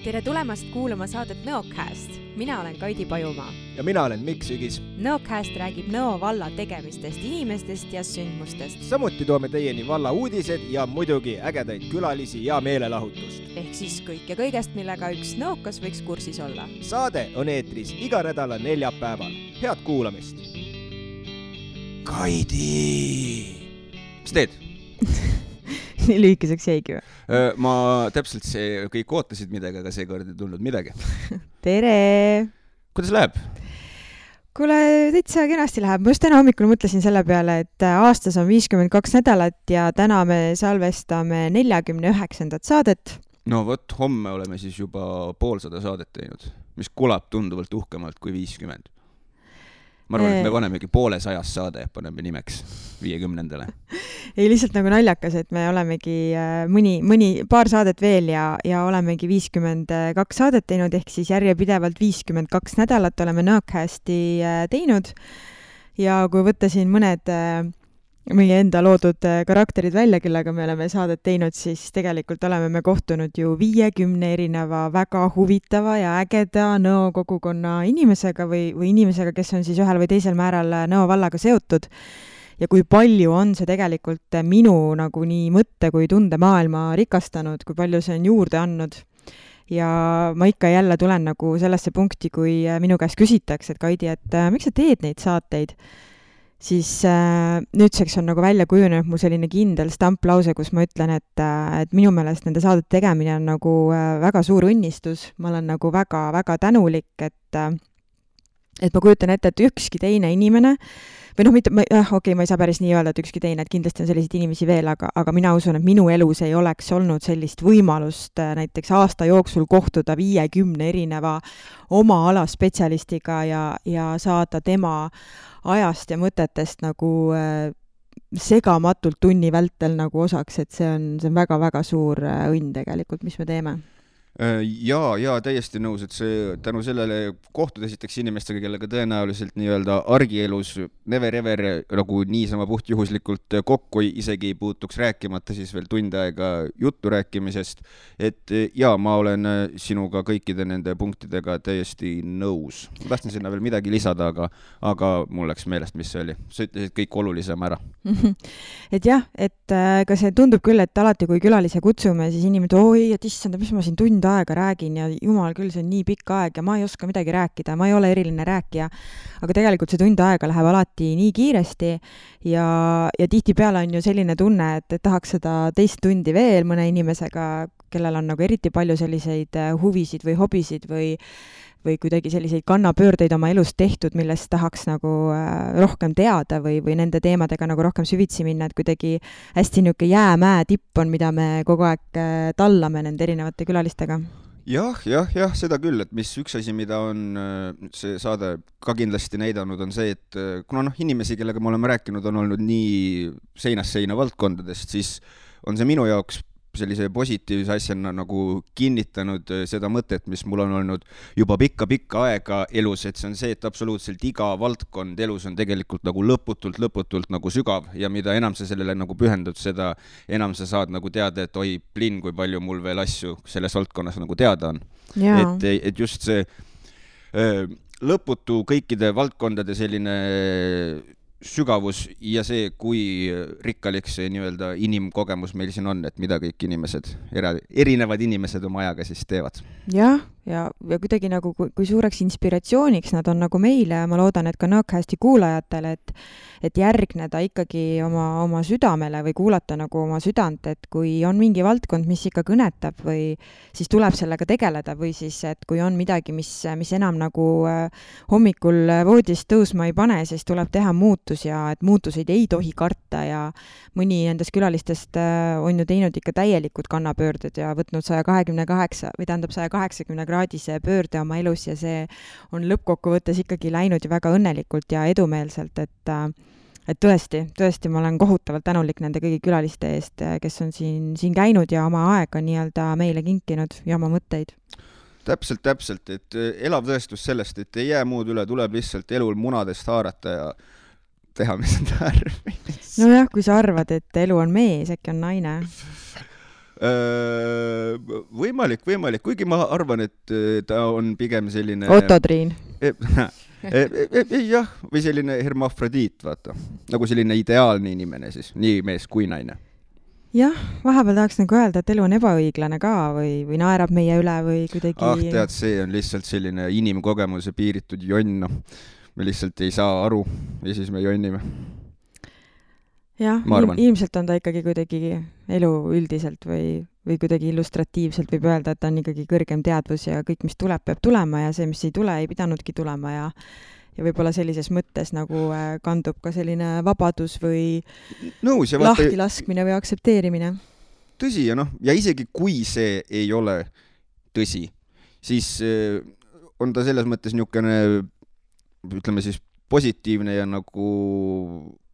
tere tulemast kuulama saadet Nõocast. mina olen Kaidi Pajumaa. ja mina olen Mikk Sügis. Nõocast räägib Nõo valla tegemistest, inimestest ja sündmustest. samuti toome teieni valla uudised ja muidugi ägedaid külalisi ja meelelahutust. ehk siis kõike kõigest, millega üks nõokas võiks kursis olla. saade on eetris iga nädala neljapäeval. head kuulamist. Kaidi. mis teed? Nii lühikeseks jäigi või? ma täpselt see, kõik ootasid midagi, aga seekord ei tulnud midagi. tere! kuidas läheb? kuule, täitsa kenasti läheb. ma just täna hommikul mõtlesin selle peale, et aastas on viiskümmend kaks nädalat ja täna me salvestame neljakümne üheksandat saadet. no vot, homme oleme siis juba poolsada saadet teinud, mis kõlab tunduvalt uhkemalt kui viiskümmend ma arvan, et me panemegi poole sajast saade, paneme nimeks viiekümnendale. ei, lihtsalt nagu naljakas, et me olemegi äh, mõni, mõni, paar saadet veel ja, ja olemegi viiskümmend kaks saadet teinud, ehk siis järjepidevalt viiskümmend kaks nädalat oleme Nõocasti äh, teinud. ja kui võtta siin mõned äh, meie enda loodud äh, karakterid välja, kellega me oleme saadet teinud, siis tegelikult oleme me kohtunud ju viiekümne erineva väga huvitava ja ägeda Nõo kogukonna inimesega või, või inimesega, kes on siis ühel või teisel määral äh, Nõo vallaga seotud. ja kui palju on see tegelikult äh, minu nagu nii mõtte kui tundemaailma rikastanud, kui palju see on juurde andnud ja ma ikka ja jälle tulen nagu sellesse punkti, kui minu käest küsitakse, et Kaidi, et miks sa teed neid saateid siis äh, nüüdseks on nagu välja kujunenud mul selline kindel stamplause, kus ma ütlen, et äh,, et minu meelest nende saadete tegemine on nagu äh, väga suur õnnistus, ma olen nagu väga-väga tänulik, et äh, et ma kujutan ette, et ükski teine inimene või noh, mitte, jah, okei okay,, ma ei saa päris nii öelda, et ükski teine, et kindlasti on selliseid inimesi veel, aga, aga mina usun, et minu elus ei oleks olnud sellist võimalust äh, näiteks aasta jooksul kohtuda viiekümne erineva oma ala spetsialistiga ja, ja saada tema ajast ja mõtetest nagu äh, segamatult tunni vältel nagu osaks, et see on, see on väga-väga suur äh, õnn tegelikult, mis me teeme ja, ja täiesti nõus, et see tänu sellele kohtud esiteks inimestega, kellega tõenäoliselt nii-öelda argielus never ever nagu niisama puhtjuhuslikult kokku isegi ei puutuks, rääkimata siis veel tund aega juttu rääkimisest. et ja ma olen sinuga kõikide nende punktidega täiesti nõus. ma tahtsin sinna veel midagi lisada, aga, aga mul läks meelest, mis see oli. sa ütlesid kõik olulisem ära et jah, et äh, ka see tundub küll, et alati, kui külalise kutsume, siis inimene, oi, et issand, mis ma siin tund tund aega räägin ja jumal küll, see on nii pikk aeg ja ma ei oska midagi rääkida, ma ei ole eriline rääkija. aga tegelikult see tund aega läheb alati nii kiiresti ja, ja tihtipeale on ju selline tunne, et, et tahaks seda teist tundi veel mõne inimesega, kellel on nagu eriti palju selliseid äh, huvisid või hobisid või või kuidagi selliseid kannapöördeid oma elus tehtud, millest tahaks nagu äh, rohkem teada või, või nende teemadega nagu rohkem süvitsi minna, et kuidagi hästi niisugune jäämäe tipp on, mida me kogu aeg äh, tallame nende erinevate külalistega. Jah, jah, jah, seda küll, et mis üks asi, mida on äh, see saade ka kindlasti näidanud, on see, et kuna noh, inimesi, kellega me oleme rääkinud, on olnud nii seinast seina valdkondadest, siis on see minu jaoks sellise positiivse asjana nagu kinnitanud äh, seda mõtet, mis mul on olnud juba pikka-pikka aega elus, et see on see, et absoluutselt iga valdkond elus on tegelikult nagu lõputult, lõputult nagu sügav ja mida enam sa sellele nagu pühendud, seda enam sa saad nagu teada, et oi, plinn, kui palju mul veel asju selles valdkonnas nagu teada on. et, et just see öö, äh, lõputu kõikide valdkondade selline sügavus ja see, kui rikkalik see nii-öelda inimkogemus meil siin on, et mida kõik inimesed, erinevad inimesed oma ajaga siis teevad. jah, ja, ja kuidagi nagu, kui suureks inspiratsiooniks nad on nagu meile ja ma loodan, et ka Nõocasti kuulajatele, et et järgneda ikkagi oma, oma südamele või kuulata nagu oma südant, et kui on mingi valdkond, mis ikka kõnetab või siis tuleb sellega tegeleda või siis, et kui on midagi, mis, mis enam nagu äh, hommikul voodist tõusma ei pane, siis tuleb teha muutus ja et muutuseid ei tohi karta ja mõni nendest külalistest äh, on ju teinud ikka täielikud kannapöörded ja võtnud saja kahekümne kaheksa või tähendab, saja kaheksakümne kraadise pöörde oma elus ja see on lõppkokkuvõttes ikkagi läinud ju väga õnnelikult ja edumeelselt, et et tõesti, tõesti, ma olen kohutavalt tänulik nende kõigi külaliste eest, kes on siin, siin käinud ja oma aega nii-öelda meile kinkinud ja oma mõtteid täpselt, täpselt, et elav tõestus sellest, et ei jää muud üle, tuleb lihtsalt elul munadest haarata ja teha, mis on tarvis. nojah, kui sa arvad, et elu on mees, äkki on naine võimalik, võimalik, kuigi ma arvan, et ta on pigem selline Otto Triin jah, või selline hermafrodiit, vaata. nagu selline ideaalne inimene siis, nii mees kui naine. jah, vahepeal tahaks nagu öelda, et elu on ebaõiglane ka või, või naerab meie üle või kuidagi ah, tead, see on lihtsalt selline inimkogemuse piiritud jonn, noh. me lihtsalt ei saa aru ja siis me jonnime jah, ilmselt on ta ikkagi kuidagi elu üldiselt või, või kuidagi illustratiivselt võib öelda, et ta on ikkagi kõrgem teadvus ja kõik, mis tuleb, peab tulema ja see, mis ei tule, ei pidanudki tulema ja ja võib-olla sellises mõttes nagu äh, kandub ka selline vabadus või Nõus, lahtilaskmine või aktsepteerimine. tõsi ja noh, ja isegi kui see ei ole tõsi, siis äh, on ta selles mõttes niisugune ütleme siis positiivne ja nagu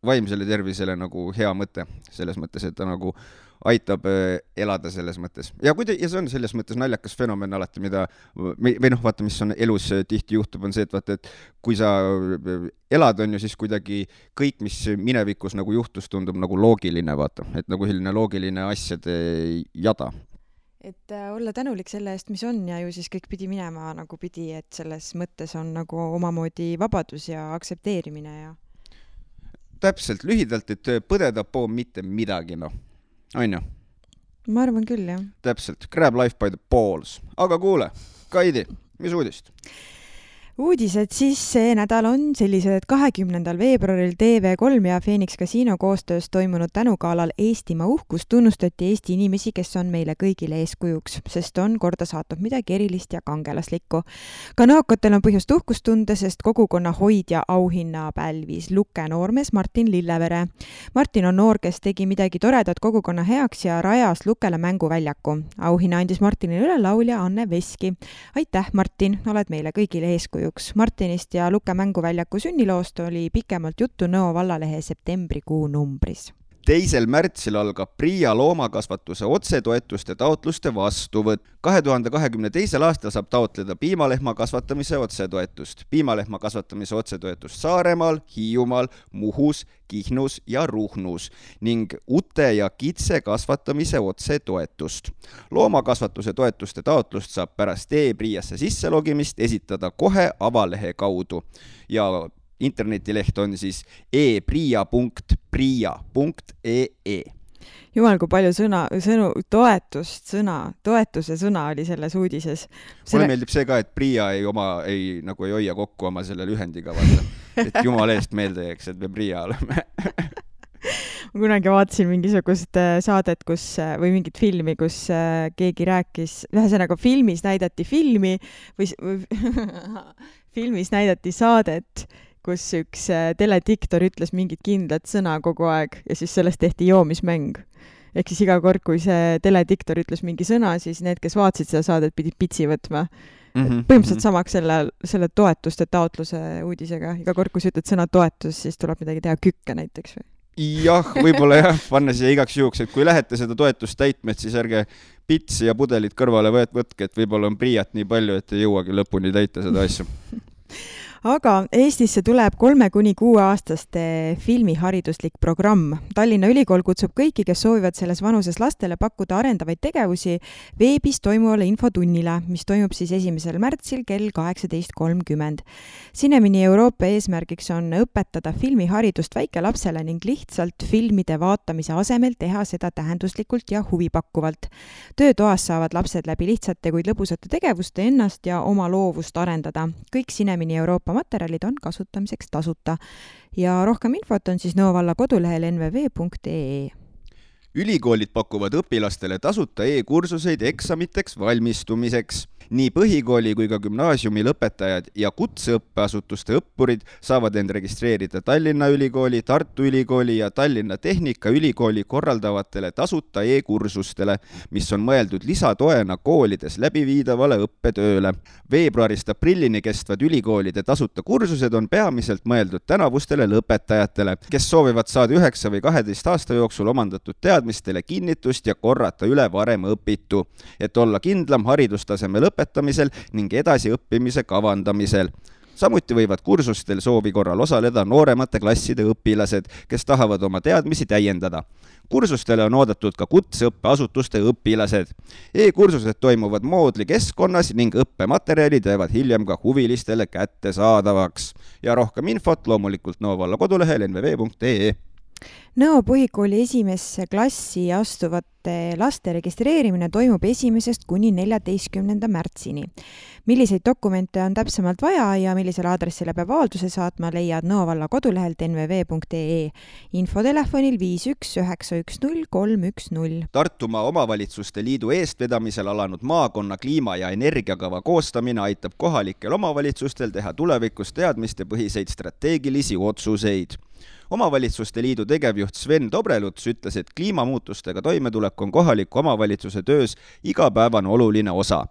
vaimsele tervisele nagu hea mõte, selles mõttes, et ta nagu aitab äh, elada selles mõttes. ja kui te, ja see on selles mõttes naljakas fenomen alati, mida või, noh, vaata, mis on elus äh, tihti juhtub, on see, et vaata, et kui sa äh, elad, on ju, siis kuidagi kõik, mis minevikus nagu juhtus, tundub nagu loogiline, vaata, et nagu selline loogiline asjade jada et äh, olla tänulik selle eest, mis on ja ju siis kõik pidi minema nagu pidi, et selles mõttes on nagu omamoodi vabadus ja aktsepteerimine ja täpselt, lühidalt, et äh, põdeda pole mitte midagi, noh, on ju? ma arvan küll, jah. täpselt, grab life by the balls. aga kuule, Kaidi, mis uudist? Uudised siis see nädal on sellised, et kahekümnendal veebruaril TV3 ja Phoenix Casino koostöös toimunud tänugalal Eestimaa uhkus tunnustati Eesti inimesi, kes on meile kõigile eeskujuks, sest on korda saatnud midagi erilist ja kangelaslikku. ka nõokatel on põhjust uhkust tunda, sest kogukonna hoidja auhinna pälvis Luke noormees Martin Lillevere. Martin on noor, kes tegi midagi toredat kogukonna heaks ja rajas Lukele mänguväljaku. auhinna andis Martinile üle laulja Anne Veski. aitäh, Martin, oled meile kõigile eeskujuks eeskujuks. Martinist ja Luke mänguväljaku sünniloost oli pikemalt juttu Nõo vallalehe septembrikuu numbris teisel märtsil algab PRIA loomakasvatuse otsetoetuste taotluste vastuvõtt. kahe tuhande kahekümne teisel aastal saab taotleda piimalehma kasvatamise otsetoetust. piimalehma kasvatamise otsetoetust Saaremaal, Hiiumaal, Muhus, Kihnus ja Ruhnus ning ute ja kitse kasvatamise otsetoetust. loomakasvatuse toetuste taotlust saab pärast e-PRIA-sse sisselogimist esitada kohe avalehe kaudu ja internetileht on siis e-pria.pria.ee jumal, kui palju sõna, sõnu, toetust, sõna, toetuse sõna oli selles uudises. Selle.... mulle meeldib see ka, et Pria ei oma, ei nagu ei hoia kokku oma selle lühendiga, vaata. et jumala eest meelde jääks, et me Pria oleme. Ma kunagi vaatasin mingisugust äh, saadet, kus äh, või mingit filmi, kus äh, keegi rääkis, ühesõnaga filmis näidati filmi või filmis näidati saadet kus üks äh, telediktor ütles mingit kindlat sõna kogu aeg ja siis sellest tehti joomismäng. ehk siis iga kord, kui see telediktor ütles mingi sõna, siis need, kes vaatasid seda saadet, pidid pitsi võtma mm. -hmm. põhimõtteliselt samaks selle, selle toetuste taotluse uudisega, iga kord, kui sa ütled sõna toetus, siis tuleb midagi teha, kükke näiteks või? jah, võib-olla jah, panna siia igaks juhuks, et kui lähete seda toetust täitma, et siis ärge pitsi ja pudelid kõrvale võtke, et võib-olla on pliiat nii palju, et ei jõuagi lõpuni täita seda asja aga Eestisse tuleb kolme kuni kuueaastaste filmihariduslik programm. Tallinna Ülikool kutsub kõiki, kes soovivad selles vanuses lastele pakkuda arendavaid tegevusi veebis toimuvale infotunnile, mis toimub siis esimesel märtsil kell kaheksateist kolmkümmend. Sinemini Euroopa eesmärgiks on õpetada filmiharidust väikelapsele ning lihtsalt filmide vaatamise asemel teha seda tähenduslikult ja huvipakkuvalt. töötoas saavad lapsed läbi lihtsate, kuid lõbusate tegevuste ennast ja oma loovust arendada. kõik Sinemini Euroopa materjalid on kasutamiseks tasuta. Ja rohkem infot on siis Nõo valla kodulehel nvv.ee ülikoolid pakuvad õpilastele tasuta e-kursuseid eksamiteks valmistumiseks nii põhikooli kui ka gümnaasiumi lõpetajad ja kutseõppeasutuste õppurid saavad end registreerida Tallinna Ülikooli, Tartu Ülikooli ja Tallinna Tehnikaülikooli korraldavatele tasuta e-kursustele, mis on mõeldud lisatoena koolides läbiviidavale õppetööle. veebruarist aprillini kestvad ülikoolide tasuta kursused on peamiselt mõeldud tänavustele lõpetajatele, kes soovivad saada üheksa või kaheteist aasta jooksul omandatud teadmistele kinnitust ja korrata üle varem õpitu, et olla kindlam haridustaseme lõpetamisel lõpetamisel ning edasiõppimise kavandamisel samuti võivad kursustel soovi korral osaleda nooremate klasside õpilased, kes tahavad oma teadmisi täiendada. kursustele on oodatud ka kutseõppeasutuste õpilased e. e-kursused toimuvad Moodli keskkonnas ning õppematerjalid jäävad hiljem ka huvilistele kättesaadavaks. ja rohkem infot loomulikult Nõo valla kodulehel nvv.ee Nõo põhikooli esimesse klassi astuvate laste registreerimine toimub esimesest kuni neljateistkümnenda märtsini. milliseid dokumente on täpsemalt vaja ja millisele aadressile peab avalduse saatma, leiad Nõo valla kodulehelt nvv.ee. infotelefonil viis üks üheksa üks null kolm üks null. Tartumaa Omavalitsuste Liidu eestvedamisel alanud maakonna kliima- ja energiakava koostamine aitab kohalikel omavalitsustel teha tulevikus teadmistepõhiseid strateegilisi otsuseid omavalitsuste liidu tegevjuht Sven Dobreluts ütles, et kliimamuutustega toimetulek on kohaliku omavalitsuse töös igapäevane oluline osa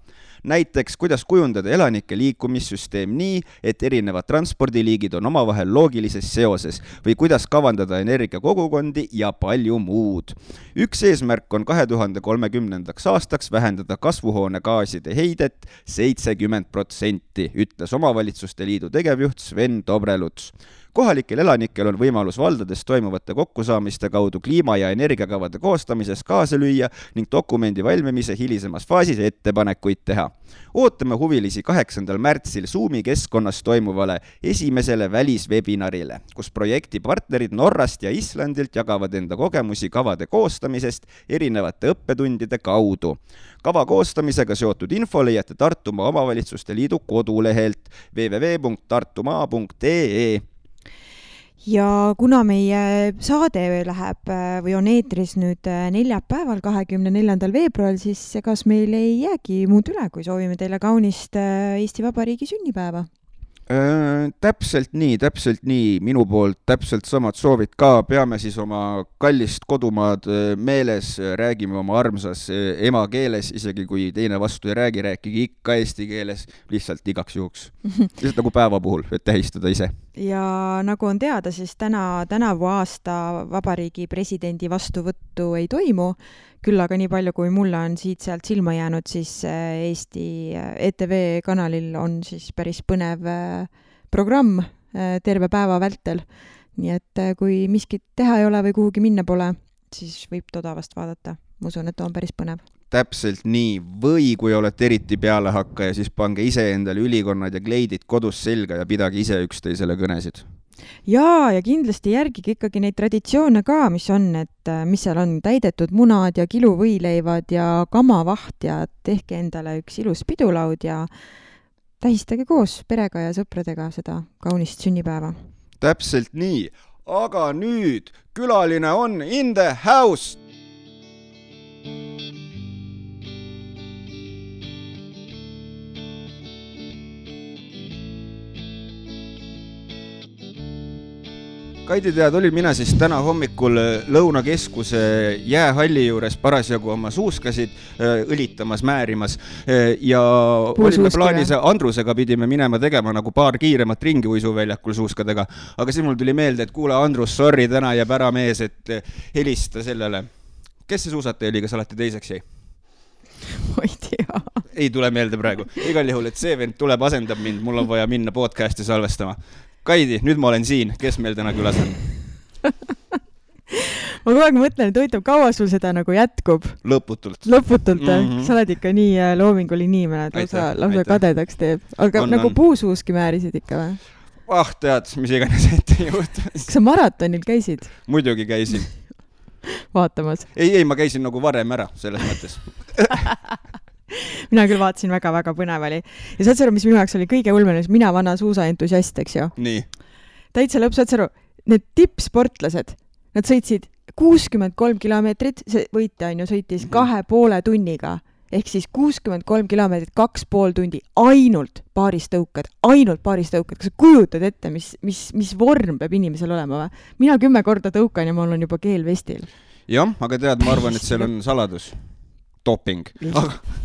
näiteks kuidas kujundada elanike liikumissüsteem nii, et erinevad transpordiliigid on omavahel loogilises seoses või kuidas kavandada energiakogukondi ja palju muud. üks eesmärk on kahe tuhande kolmekümnendaks aastaks vähendada kasvuhoonegaaside heidet seitsekümmend protsenti, ütles Omavalitsuste Liidu tegevjuht Sven Dobreluts kohalikel elanikel on võimalus valdades toimuvate kokkusaamiste kaudu kliima- ja energiakavade koostamises kaasa lüüa ning dokumendi valmimise hilisemas faasis ettepanekuid teha. ootame huvilisi kaheksandal märtsil Zoomi keskkonnas toimuvale esimesele väliswebinarile, kus projekti partnerid Norrast ja Islandilt jagavad enda kogemusi kavade koostamisest erinevate õppetundide kaudu kava koostamisega seotud info leiate Tartumaa Omavalitsuste Liidu kodulehelt www.tartumaa.ee ja kuna meie saade läheb äh, või on eetris nüüd äh, neljapäeval, kahekümne neljandal veebruaril, siis egas meil ei jäägi muud üle, kui soovime teile kaunist äh, Eesti Vabariigi sünnipäeva Äh, täpselt nii, täpselt nii, minu poolt täpselt samad soovid ka, peame siis oma kallist kodumaad meeles, räägime oma armsas emakeeles, isegi kui teine vastu ei räägi, rääkige ikka eesti keeles, lihtsalt igaks juhuks. lihtsalt nagu päeva puhul, et tähistada ise. Ja nagu on teada, siis täna, tänavu aasta vabariigi presidendi vastuvõttu ei toimu küll aga nii palju, kui mulle on siit-sealt silma jäänud, siis äh, Eesti ETV kanalil on siis päris põnev äh, programm terve päeva vältel. nii et kui miskit teha ei ole või kuhugi minna pole, siis võib toda vast vaadata. ma usun, et on päris põnev täpselt nii, või kui olete eriti pealehakkaja, siis pange ise endale ülikonnad ja kleidid kodus selga ja pidage ise üksteisele kõnesid. Jaa, ja kindlasti järgige ikkagi neid traditsioone ka, mis on, et äh, mis seal on, täidetud munad ja kiluvõileivad ja kamavaht ja tehke endale üks ilus pidulaud ja tähistage koos perega ja sõpradega seda kaunist sünnipäeva. täpselt nii, aga nüüd külaline on in the house Kaidi, tead, olin mina siis täna hommikul äh, Lõunakeskuse jäähalli juures parasjagu oma suuskasid äh, õlitamas, määrimas äh, ja olime plaanis Andrusega pidime minema tegema nagu paar kiiremat ringi uisuväljakul suuskadega, aga siis mul tuli meelde, et kuule, Andrus, sorry, täna jääb ära mees, et helista sellele. kes see suusataja oli, kes alati teiseks jäi? ma ei tea. ei tule meelde praegu, igal juhul, et see vend tuleb, asendab mind, mul on vaja minna podcast'i salvestama Kaidi, nüüd ma olen siin, kes meil täna külas on ma kogu aeg mõtlen, et huvitav, kaua sul seda nagu jätkub? lõputult. lõputult mm, -hmm. sa oled ikka nii äh, loominguline inimene, et lausa, lausa kadedaks teeb. aga on, nagu on. puusuuski määrisid ikka või? ah, tead, mis iganes ette juhtus. kas sa maratonil käisid? muidugi käisin vaatamas? ei, ei, ma käisin nagu varem ära, selles mõttes mina küll vaatasin väga-väga põnev oli. ja saad sa aru, mis minu jaoks oli kõige hullem, mina vana suusaentusiast, eks ju. täitsa lõpp, saad sa aru, need tippsportlased, nad sõitsid kuuskümmend kolm kilomeetrit, see võitja on ju, sõitis -hmm. kahe poole tunniga ehk siis kuuskümmend kolm kilomeetrit, kaks pool tundi, ainult paaristõuked, ainult paaristõuked. kas sa kujutad ette, mis, mis, mis vorm peab inimesel olema või? mina kümme korda tõukan ja mul on juba keel vestil. jah, aga tead, ma arvan, et seal on saladus doping.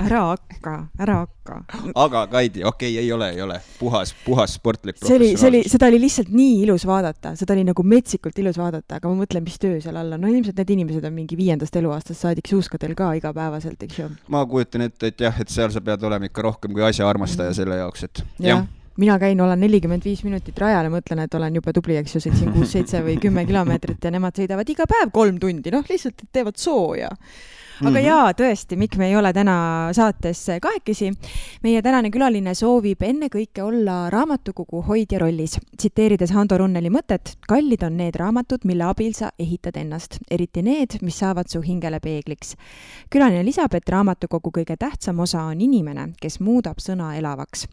ära hakka, ära hakka. aga Kaidi, okei okay,, ei ole, ei ole, puhas, puhas sportlik see oli, see oli, seda oli lihtsalt nii ilus vaadata, seda oli nagu metsikult ilus vaadata, aga ma mõtlen, mis töö seal all on, no ilmselt need inimesed on mingi viiendast eluaastast saadik suuskadel ka igapäevaselt, eks ju. ma kujutan ette, et jah, et seal sa pead olema ikka rohkem kui asjaarmastaja selle jaoks, et jah. ja mina käin, olen nelikümmend viis minutit rajal ja mõtlen, et olen jube tubli, eks ju, sõitsin kuus-seitse või kümme kilomeetrit ja nemad sõidavad iga päev kolm tundi, noh, lihtsalt teevad sooja aga mm -hmm. jaa, tõesti, Mikk, me ei ole täna saates kahekesi. meie tänane külaline soovib ennekõike olla raamatukogu hoidja rollis. tsiteerides Hando Runneli mõtet, kallid on need raamatud, mille abil sa ehitad ennast, eriti need, mis saavad su hingele peegliks. külaline lisab, et raamatukogu kõige tähtsam osa on inimene, kes muudab sõna elavaks.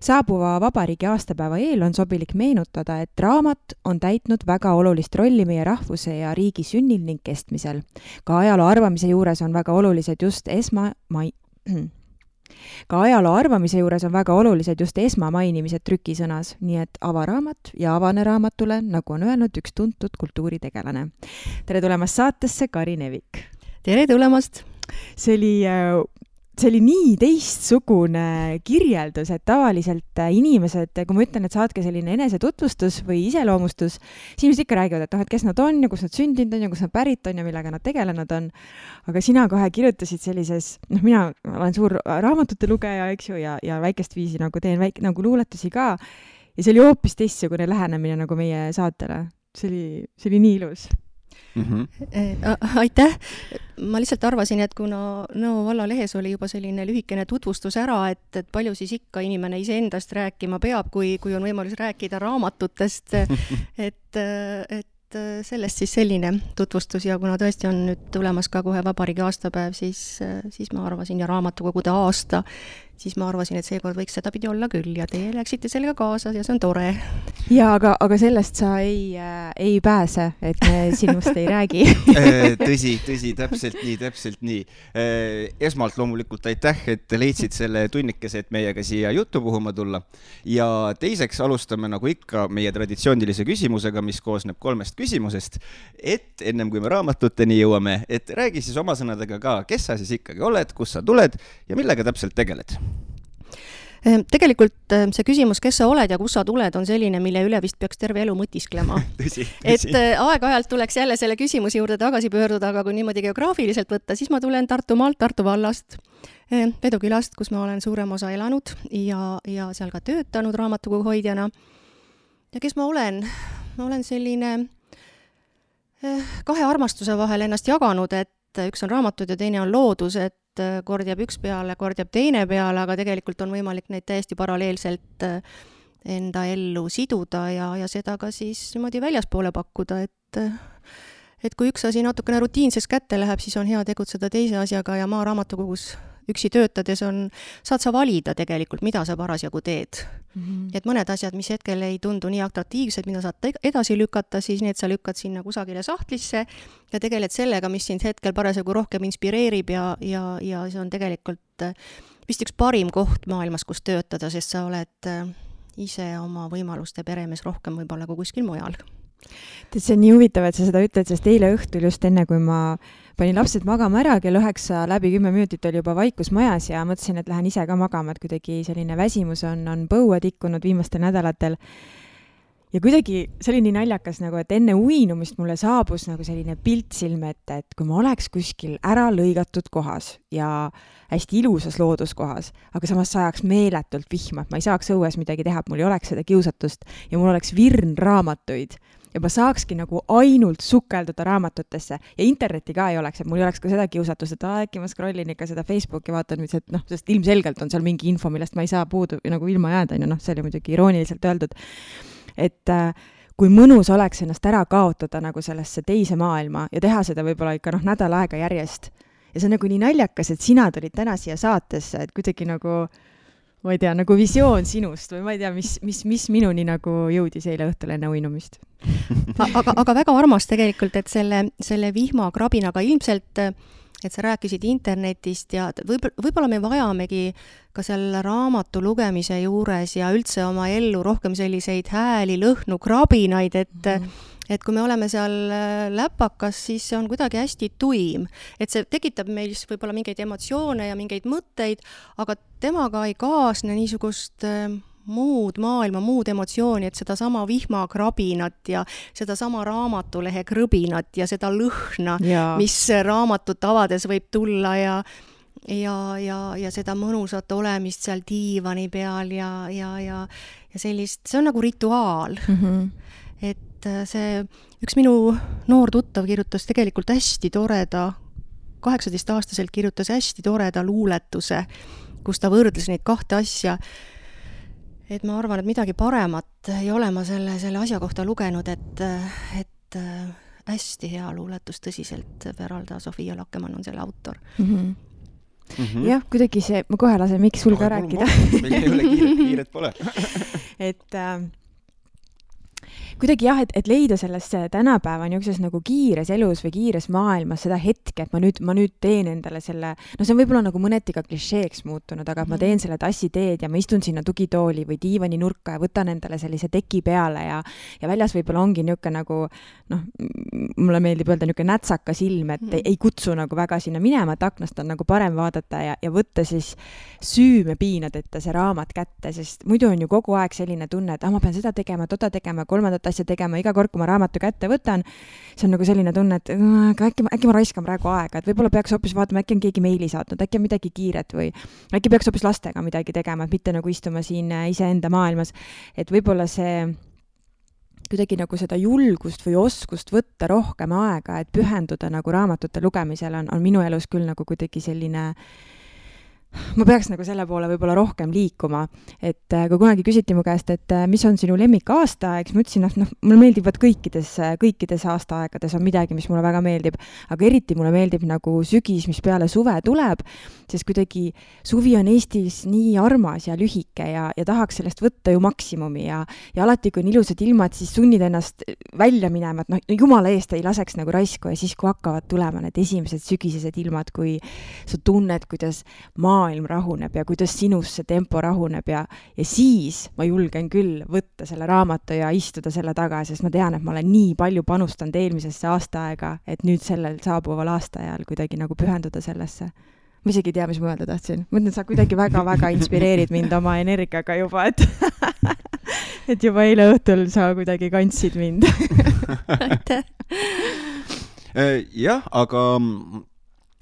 saabuva vabariigi aastapäeva eel on sobilik meenutada, et raamat on täitnud väga olulist rolli meie rahvuse ja riigi sünnil ning kestmisel. ka ajaloo arvamise juures on on väga olulised just esma-, mai-, ka ajaloo arvamise juures on väga olulised just esmamainimised trükisõnas, nii et avaraamat ja avane raamatule, nagu on öelnud üks tuntud kultuuritegelane. tere tulemast saatesse, Kari Nevik! tere tulemast! see oli äh, see oli nii teistsugune kirjeldus, et tavaliselt äh, inimesed, kui ma ütlen, et saatke selline enesetutvustus või iseloomustus, siis inimesed ikka räägivad, et noh, et kes nad on ja kus nad sündinud on ja kus nad pärit on ja millega nad tegelenud on. aga sina kohe kirjutasid sellises, noh, mina olen suur raamatute lugeja, eks ju, ja, ja väikest viisi nagu teen väik-, nagu luuletusi ka. ja see oli hoopis teistsugune lähenemine nagu meie saatele. see oli, see oli nii ilus mm. -hmm. aitäh, ma lihtsalt arvasin, et kuna Nõo valla lehes oli juba selline lühikene tutvustus ära, et, et palju siis ikka inimene iseendast rääkima peab, kui, kui on võimalus rääkida raamatutest, et, et sellest siis selline tutvustus ja kuna tõesti on nüüd tulemas ka kohe vabariigi aastapäev, siis, siis ma arvasin ja raamatukogude aasta, siis ma arvasin, et seekord võiks sedapidi olla küll ja teie läksite sellega kaasa ja see on tore. ja aga, aga sellest sa ei äh,, ei pääse, et me sinust ei räägi äh, tõsi, tõsi, täpselt nii, täpselt nii äh,. esmalt loomulikult aitäh, et leidsid selle tunnikese, et meiega siia juttu puhuma tulla. ja teiseks alustame nagu ikka meie traditsioonilise küsimusega, mis koosneb kolmest küsimusest. et ennem kui me raamatuteni jõuame, et räägi siis oma sõnadega ka, kes sa siis ikkagi oled, kust sa tuled ja millega täpselt tegeled tegelikult ehm, see küsimus, kes sa oled ja kust sa tuled, on selline, mille üle vist peaks terve elu mõtisklema et äh, aeg-ajalt tuleks jälle selle küsimuse juurde tagasi pöörduda, aga kui niimoodi geograafiliselt võtta, siis ma tulen Tartumaalt, Tartu vallast, ehm, Vedu külast, kus ma olen suurem osa elanud ja, ja seal ka töötanud raamatukogu hoidjana. ja kes ma olen? ma olen selline eh, kahe armastuse vahel ennast jaganud, et üks on raamatud ja teine on loodus, et et kord jääb üks peale, kord jääb teine peale, aga tegelikult on võimalik neid täiesti paralleelselt äh, enda ellu siduda ja, ja seda ka siis niimoodi väljaspoole pakkuda, et et kui üks asi natukene rutiinseks kätte läheb, siis on hea tegutseda teise asjaga ja Maaraamatukogus üksi töötades on, saad sa valida tegelikult, mida sa parasjagu teed mm. -hmm. et mõned asjad, mis hetkel ei tundu nii atraktiivsed, mida saad edasi lükata, siis need sa lükkad sinna kusagile sahtlisse ja tegeled sellega, mis sind hetkel parasjagu rohkem inspireerib ja, ja, ja see on tegelikult äh, vist üks parim koht maailmas, kus töötada, sest sa oled äh, ise oma võimaluste peremees rohkem võib-olla kui kuskil mujal tead, see on nii huvitav, et sa seda ütled, sest eile õhtul just enne, kui ma panin lapsed magama ära, kell üheksa läbi kümme minutit oli juba vaikus majas ja mõtlesin, et lähen ise ka magama, et kuidagi selline väsimus on, on põue tikkunud viimastel nädalatel. ja kuidagi see oli nii naljakas nagu, et enne uinumist mulle saabus nagu selline pilt silme ette, et kui ma oleks kuskil ära lõigatud kohas ja hästi ilusas looduskohas, aga samas sajaks meeletult vihma, et ma ei saaks õues midagi teha, et mul ei oleks seda kiusatust ja mul oleks virn raamatuid ja ma saakski nagu ainult sukelduda raamatutesse ja internetti ka ei oleks, et mul ei oleks ka seda kiusatust, et aa, äkki ma scroll in ikka seda Facebooki, vaatan, mis, et noh, sest ilmselgelt on seal mingi info, millest ma ei saa puudu nagu ilma jääda, on ju, noh, see oli muidugi irooniliselt öeldud. et äh, kui mõnus oleks ennast ära kaotada nagu sellesse teise maailma ja teha seda võib-olla ikka noh, nädal aega järjest. ja see on nagu nii naljakas, et sina tulid täna siia saatesse, et kuidagi nagu ma ei tea, nagu visioon sinust või ma ei tea, mis, mis, mis minuni nagu jõudis eile õhtul enne uinumist? Aga, aga väga armas tegelikult, et selle, selle vihmakrabinaga ilmselt et sa rääkisid internetist ja võib-olla, võib-olla me vajamegi ka seal raamatu lugemise juures ja üldse oma ellu rohkem selliseid hääli, lõhnu, krabinaid, et mm -hmm et kui me oleme seal äh, läpakas, siis see on kuidagi hästi tuim. et see tekitab meis võib-olla mingeid emotsioone ja mingeid mõtteid, aga temaga ei kaasne niisugust äh, muud maailma, muud emotsiooni, et sedasama vihmakrabinat ja sedasama raamatulehe krõbinat ja seda lõhna, mis raamatut avades võib tulla ja ja, ja, ja seda mõnusat olemist seal diivani peal ja, ja, ja, ja sellist, see on nagu rituaal mm. -hmm. Et äh, see, üks minu noor tuttav kirjutas tegelikult hästi toreda, kaheksateistaastaselt kirjutas hästi toreda luuletuse, kus ta võrdles neid kahte asja et ma arvan, et midagi paremat ei ole ma selle, selle asja kohta lugenud, et, et äh, hästi hea luuletus, tõsiselt, Veralda Sofia Lakkemann on selle autor mm. -hmm. Mm -hmm. jah, kuidagi see, ma kohe lasen Mikk sul ka rääkida. meil ei ole kiiret, kiiret pole et äh, kuidagi jah, et, et leida sellesse tänapäeva niisuguses nagu kiires elus või kiires maailmas seda hetke, et ma nüüd, ma nüüd teen endale selle, no see on võib-olla nagu mõneti ka klišeeks muutunud, aga et ma teen mhm. selle tassiteed ja ma istun sinna tugitooli või diivani nurka ja võtan endale sellise teki peale ja ja väljas võib-olla ongi niisugune nagu noh, mulle meeldib öelda niisugune nätsakas ilm, et ei, ei kutsu nagu väga sinna minema, et aknast on nagu parem vaadata ja, ja võtta siis süümepiinadeta see raamat kätte, sest muidu on ju kogu aeg selline tunne, et ah, ma pean seda tegema, toda tegema, kolmandat asja tegema, iga kord, kui ma raamatu kätte võtan, see on nagu selline tunne, et aga äkki, äkki ma raiskan praegu aega, et võib-olla peaks hoopis vaatama, äkki on keegi meili saatnud, äkki on midagi kiiret või äkki peaks hoopis lastega midagi tegema, et mitte nagu istuma siin äh, iseenda maailmas. et võib-olla see kuidagi nagu seda julgust või oskust võtta rohkem aega, et pühenduda nagu raamatute lugemisele on, on minu elus küll nagu kuidagi selline äh, ma peaks nagu selle poole võib-olla rohkem liikuma, et äh, kui kunagi küsiti mu käest, et äh, mis on sinu lemmik aastaaeg, siis ma ütlesin, noh, noh, mulle meeldivad kõikides, äh, kõikides aastaaegades on midagi, mis mulle väga meeldib, aga eriti mulle meeldib nagu sügis, mis peale suve tuleb, sest kuidagi suvi on Eestis nii armas ja lühike ja, ja tahaks sellest võtta ju maksimumi ja, ja alati, kui on ilusad ilmad, siis sunnid ennast välja minema, et noh, jumala eest ei laseks nagu raisku ja siis, kui hakkavad tulema need esimesed sügisesed ilmad, kui sa tunned, kuidas maa maailm rahuneb ja kuidas sinus see tempo rahuneb ja, ja siis ma julgen küll võtta selle raamatu ja istuda selle taga, sest ma tean, et ma olen nii palju panustanud eelmisesse aastaaega, et nüüd sellel saabuval aastaajal kuidagi nagu pühenduda sellesse ma isegi ei tea, mis ma öelda tahtsin. ma mõtlen, et sa kuidagi väga-väga inspireerid mind oma energiaga juba, et et juba eile õhtul sa kuidagi kandsid mind aitäh. Äh, jah, aga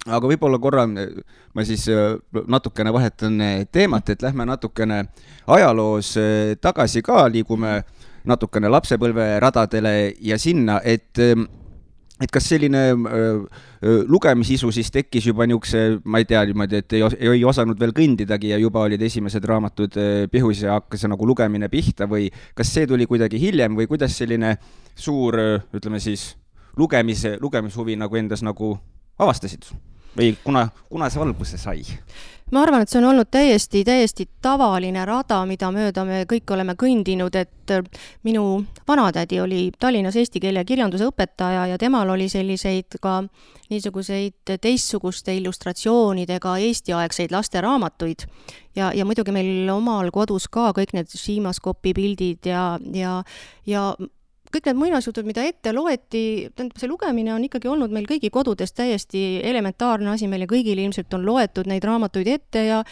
aga võib-olla korra ma siis äh, natukene vahetan äh, teemat, et lähme natukene ajaloos äh, tagasi ka, liigume natukene lapsepõlveradadele ja sinna, et et kas selline äh, lugemisisu siis tekkis juba niisuguse, ma ei tea, niimoodi, et ei, ei osanud veel kõndidagi ja juba olid esimesed raamatud äh, pihus ja hakkas nagu lugemine pihta või kas see tuli kuidagi hiljem või kuidas selline suur, ütleme siis, lugemise, lugemishuvi nagu endas nagu avastasid? Või kuna, kuna see alguse sai? ma arvan, et see on olnud täiesti, täiesti tavaline rada, mida mööda me kõik oleme kõndinud, et minu vanatädi oli Tallinnas eesti keele ja kirjanduse õpetaja ja temal oli selliseid ka niisuguseid teistsuguste illustratsioonidega Eesti-aegseid lasteraamatuid. ja, ja muidugi meil omal kodus ka kõik need siimaskopi pildid ja, ja, ja kõik need muinasjutud, mida ette loeti, tähendab, see lugemine on ikkagi olnud meil kõigi kodudes täiesti elementaarne asi, meile kõigile ilmselt on loetud neid raamatuid ette ja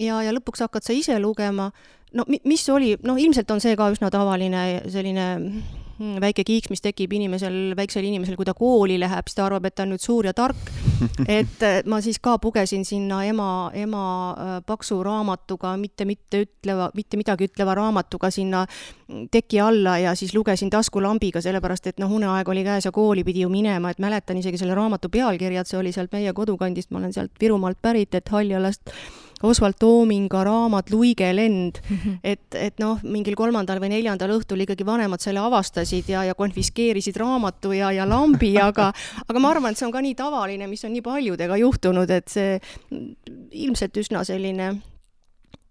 ja, ja lõpuks hakkad sa ise lugema, no mis oli, noh, ilmselt on see ka üsna tavaline selline väike kiiks, mis tekib inimesel, väiksel inimesel, kui ta kooli läheb, siis ta arvab, et ta on nüüd suur ja tark. et ma siis ka pugesin sinna ema, ema äh, paksu raamatuga, mitte, mitte ütleva, mitte midagi ütleva raamatuga sinna teki alla ja siis lugesin taskulambiga, sellepärast et noh, uneaeg oli käes ja kooli pidi ju minema, et mäletan isegi selle raamatu pealkirja, et see oli sealt meie kodukandist, ma olen sealt Virumaalt pärit, et Haljalast Oswald Toominga raamat Luige lend mm, -hmm. et, et noh, mingil kolmandal või neljandal õhtul ikkagi vanemad selle avastasid ja, ja konfiskeerisid raamatu ja, ja lambi, aga, aga ma arvan, et see on ka nii tavaline, mis on nii paljudega juhtunud, et see ilmselt üsna selline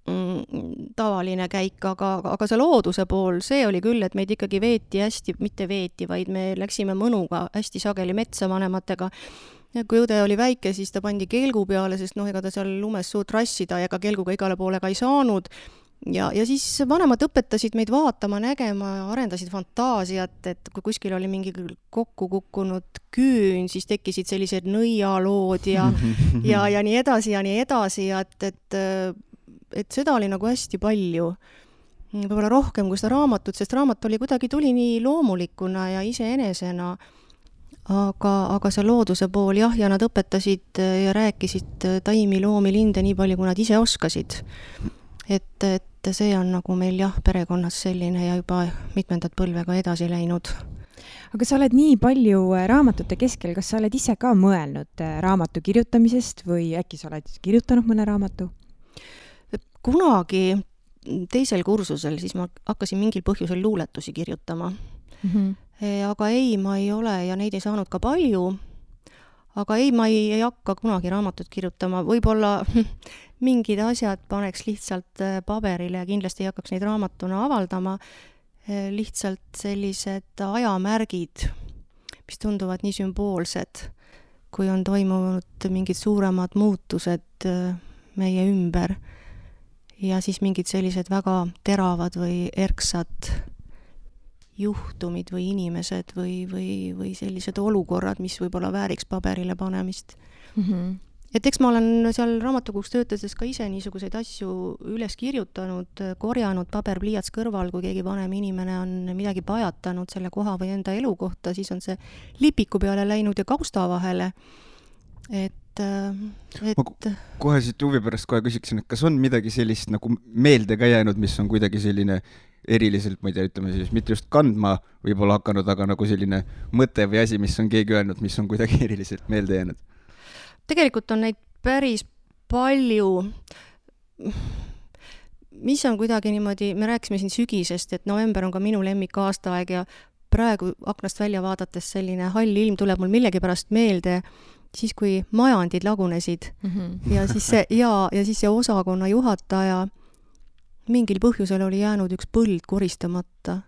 mm, tavaline käik, aga, aga see looduse pool, see oli küll, et meid ikkagi veeti hästi, mitte veeti, vaid me läksime mõnuga hästi sageli metsa vanematega ja kui õde oli väike, siis ta pandi kelgu peale, sest noh, ega ta seal lumes suurt rassida ja ega kelguga igale poole ka ei saanud. ja, ja siis vanemad õpetasid meid vaatama, nägema, arendasid fantaasiat, et kui kuskil oli mingi kokku kukkunud küün, siis tekkisid sellised nõialood ja ja, ja nii edasi ja nii edasi ja et, et, et seda oli nagu hästi palju võib-olla rohkem kui seda raamatut, sest raamat oli kuidagi, tuli nii loomulikuna ja iseenesena aga, aga see looduse pool jah, ja nad õpetasid ja rääkisid taimi, loomi, linde nii palju, kui nad ise oskasid. et, et see on nagu meil jah, perekonnas selline ja juba mitmendat põlve ka edasi läinud aga sa oled nii palju äh, raamatute keskel, kas sa oled ise ka mõelnud äh, raamatu kirjutamisest või äkki sa oled kirjutanud mõne raamatu? kunagi teisel kursusel, siis ma hakkasin mingil põhjusel luuletusi kirjutama mm. -hmm. Aga ei, ma ei ole ja neid ei saanud ka palju. aga ei, ma ei, ei hakka kunagi raamatut kirjutama, võib-olla mingid asjad paneks lihtsalt paberile ja kindlasti ei hakkaks neid raamatuna avaldama. Eh, lihtsalt sellised ajamärgid, mis tunduvad nii sümboolsed, kui on toimunud mingid suuremad muutused eh, meie ümber. Ja siis mingid sellised väga teravad või erksad juhtumid või inimesed või, või, või sellised olukorrad, mis võib-olla vääriks paberile panemist mm. -hmm et eks ma olen seal raamatukogus töötades ka ise niisuguseid asju üles kirjutanud, korjanud paber-pliiats kõrval, kui keegi vanem inimene on midagi pajatanud selle koha või enda elukohta, siis on see lipiku peale läinud ja kausta vahele. et, et ma kohe siit huvi pärast kohe küsiksin, et kas on midagi sellist nagu meelde ka jäänud, mis on kuidagi selline eriliselt, ma ei tea, ütleme siis mitte just kandma võib-olla hakanud, aga nagu selline mõte või asi, mis on keegi öelnud, mis on kuidagi eriliselt meelde jäänud? Tegelikult on neid päris palju, mis on kuidagi niimoodi, me rääkisime siin sügisest, et november on ka minu lemmik aastaaeg ja praegu aknast välja vaadates selline hall ilm tuleb mul millegipärast meelde siis, kui majandid lagunesid mm -hmm. ja siis see ja, ja siis see osakonna juhataja mingil põhjusel oli jäänud üks põld koristamata.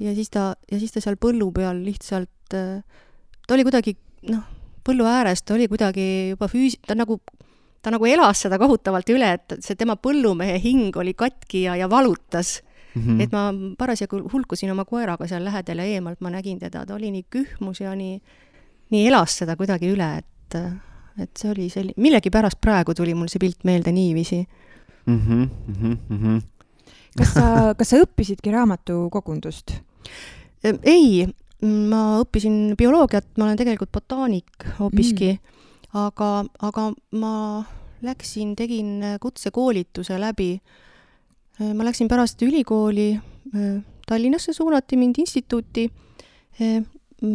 ja siis ta, ja siis ta seal põllu peal lihtsalt, ta oli kuidagi noh põllu ääres, ta oli kuidagi juba füüs-, ta nagu, ta nagu elas seda kohutavalt üle, et see tema põllumehe hing oli katki ja, ja valutas mm. -hmm. et ma parasjagu hulkusin oma koeraga seal lähedal ja eemalt ma nägin teda, ta oli nii kühmus ja nii, nii elas seda kuidagi üle, et, et see oli selline, millegipärast praegu tuli mul see pilt meelde niiviisi mm. -hmm, mm -hmm. kas sa, kas sa õppisidki raamatukogundust? ei, ma õppisin bioloogiat, ma olen tegelikult botaanik hoopiski mm., aga, aga ma läksin, tegin kutsekoolituse läbi. ma läksin pärast ülikooli, Tallinnasse suunati mind instituuti,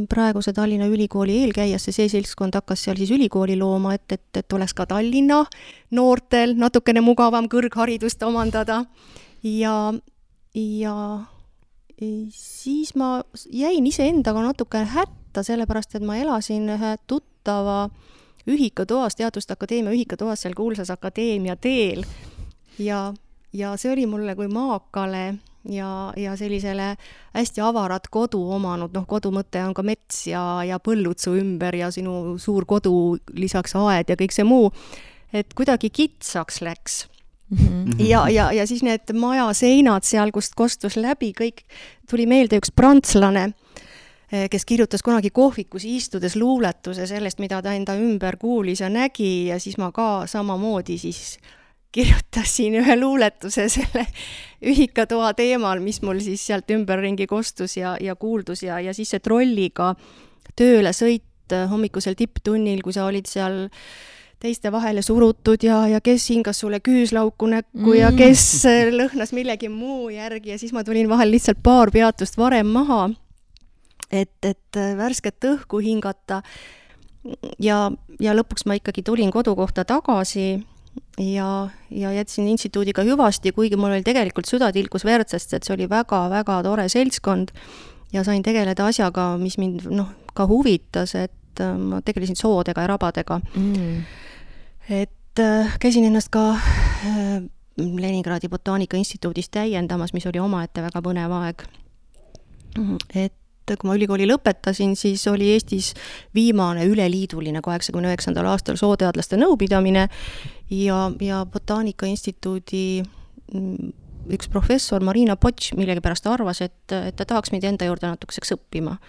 praeguse Tallinna Ülikooli eelkäijasse, see seltskond hakkas seal siis ülikooli looma, et, et, et oleks ka Tallinna noortel natukene mugavam kõrgharidust omandada. Ja, ja siis ma jäin iseendaga natuke hätta, sellepärast et ma elasin ühe tuttava ühikatoas, Teaduste Akadeemia ühikatoas seal kuulsas akadeemia teel. Ja, ja see oli mulle kui maakale ja, ja sellisele hästi avarat kodu omanud, noh, kodu mõte on ka mets ja, ja põllud su ümber ja sinu suur kodu, lisaks aed ja kõik see muu, et kuidagi kitsaks läks Mm -hmm. ja, ja, ja siis need maja seinad seal, kust kostus läbi kõik, tuli meelde üks prantslane, eh, kes kirjutas kunagi kohvikus istudes luuletuse sellest, mida ta enda ümber kuulis ja nägi ja siis ma ka samamoodi siis kirjutasin ühe luuletuse selle ühikatoa teemal, mis mul siis sealt ümberringi kostus ja, ja kuuldus ja, ja siis see trolliga tööle sõit hommikusel tipptunnil, kui sa olid seal teiste vahele surutud ja, ja kes hingas sulle küüslauku näkku mm. ja kes lõhnas millegi muu järgi ja siis ma tulin vahel lihtsalt paar peatust varem maha, et, et värsket õhku hingata. ja, ja lõpuks ma ikkagi tulin kodukohta tagasi ja, ja jätsin instituudiga hüvasti, kuigi mul oli tegelikult süda tilkus verd, sest et see oli väga-väga tore seltskond. Ja sain tegeleda asjaga, mis mind noh, ka huvitas, et äh, ma tegelesin soodega ja rabadega. Mm. Et äh, käisin ennast ka äh, Leningradi Botaanika Instituudis täiendamas, mis oli omaette väga põnev aeg. et kui ma ülikooli lõpetasin, siis oli Eestis viimane üleliiduline kaheksakümne üheksandal aastal sooteadlaste nõupidamine ja, ja Botaanika Instituudi mm, üks professor, Marina Potš, millegipärast arvas, et, et ta tahaks mind enda juurde natukeseks õppima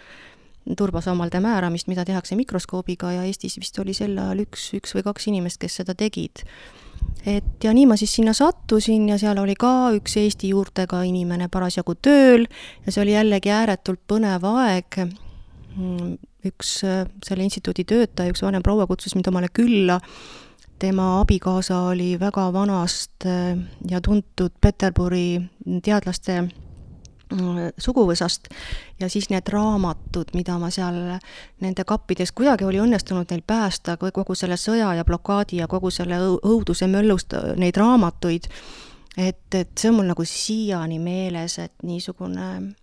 turbasammalde määramist, mida tehakse mikroskoobiga ja Eestis vist oli sel ajal üks, üks või kaks inimest, kes seda tegid. Et ja nii ma siis sinna sattusin ja seal oli ka üks Eesti juurtega inimene parasjagu tööl ja see oli jällegi ääretult põnev aeg. mm, üks selle instituudi töötaja, üks vanem proua kutsus mind omale külla, tema abikaasa oli väga vanast ja tuntud Peterburi teadlaste suguvõsast. Ja siis need raamatud, mida ma seal nende kappides, kuidagi oli õnnestunud neil päästa kogu selle sõja ja blokaadi ja kogu selle õuduse möllust neid raamatuid, et, et see on mul nagu siiani meeles, et niisugune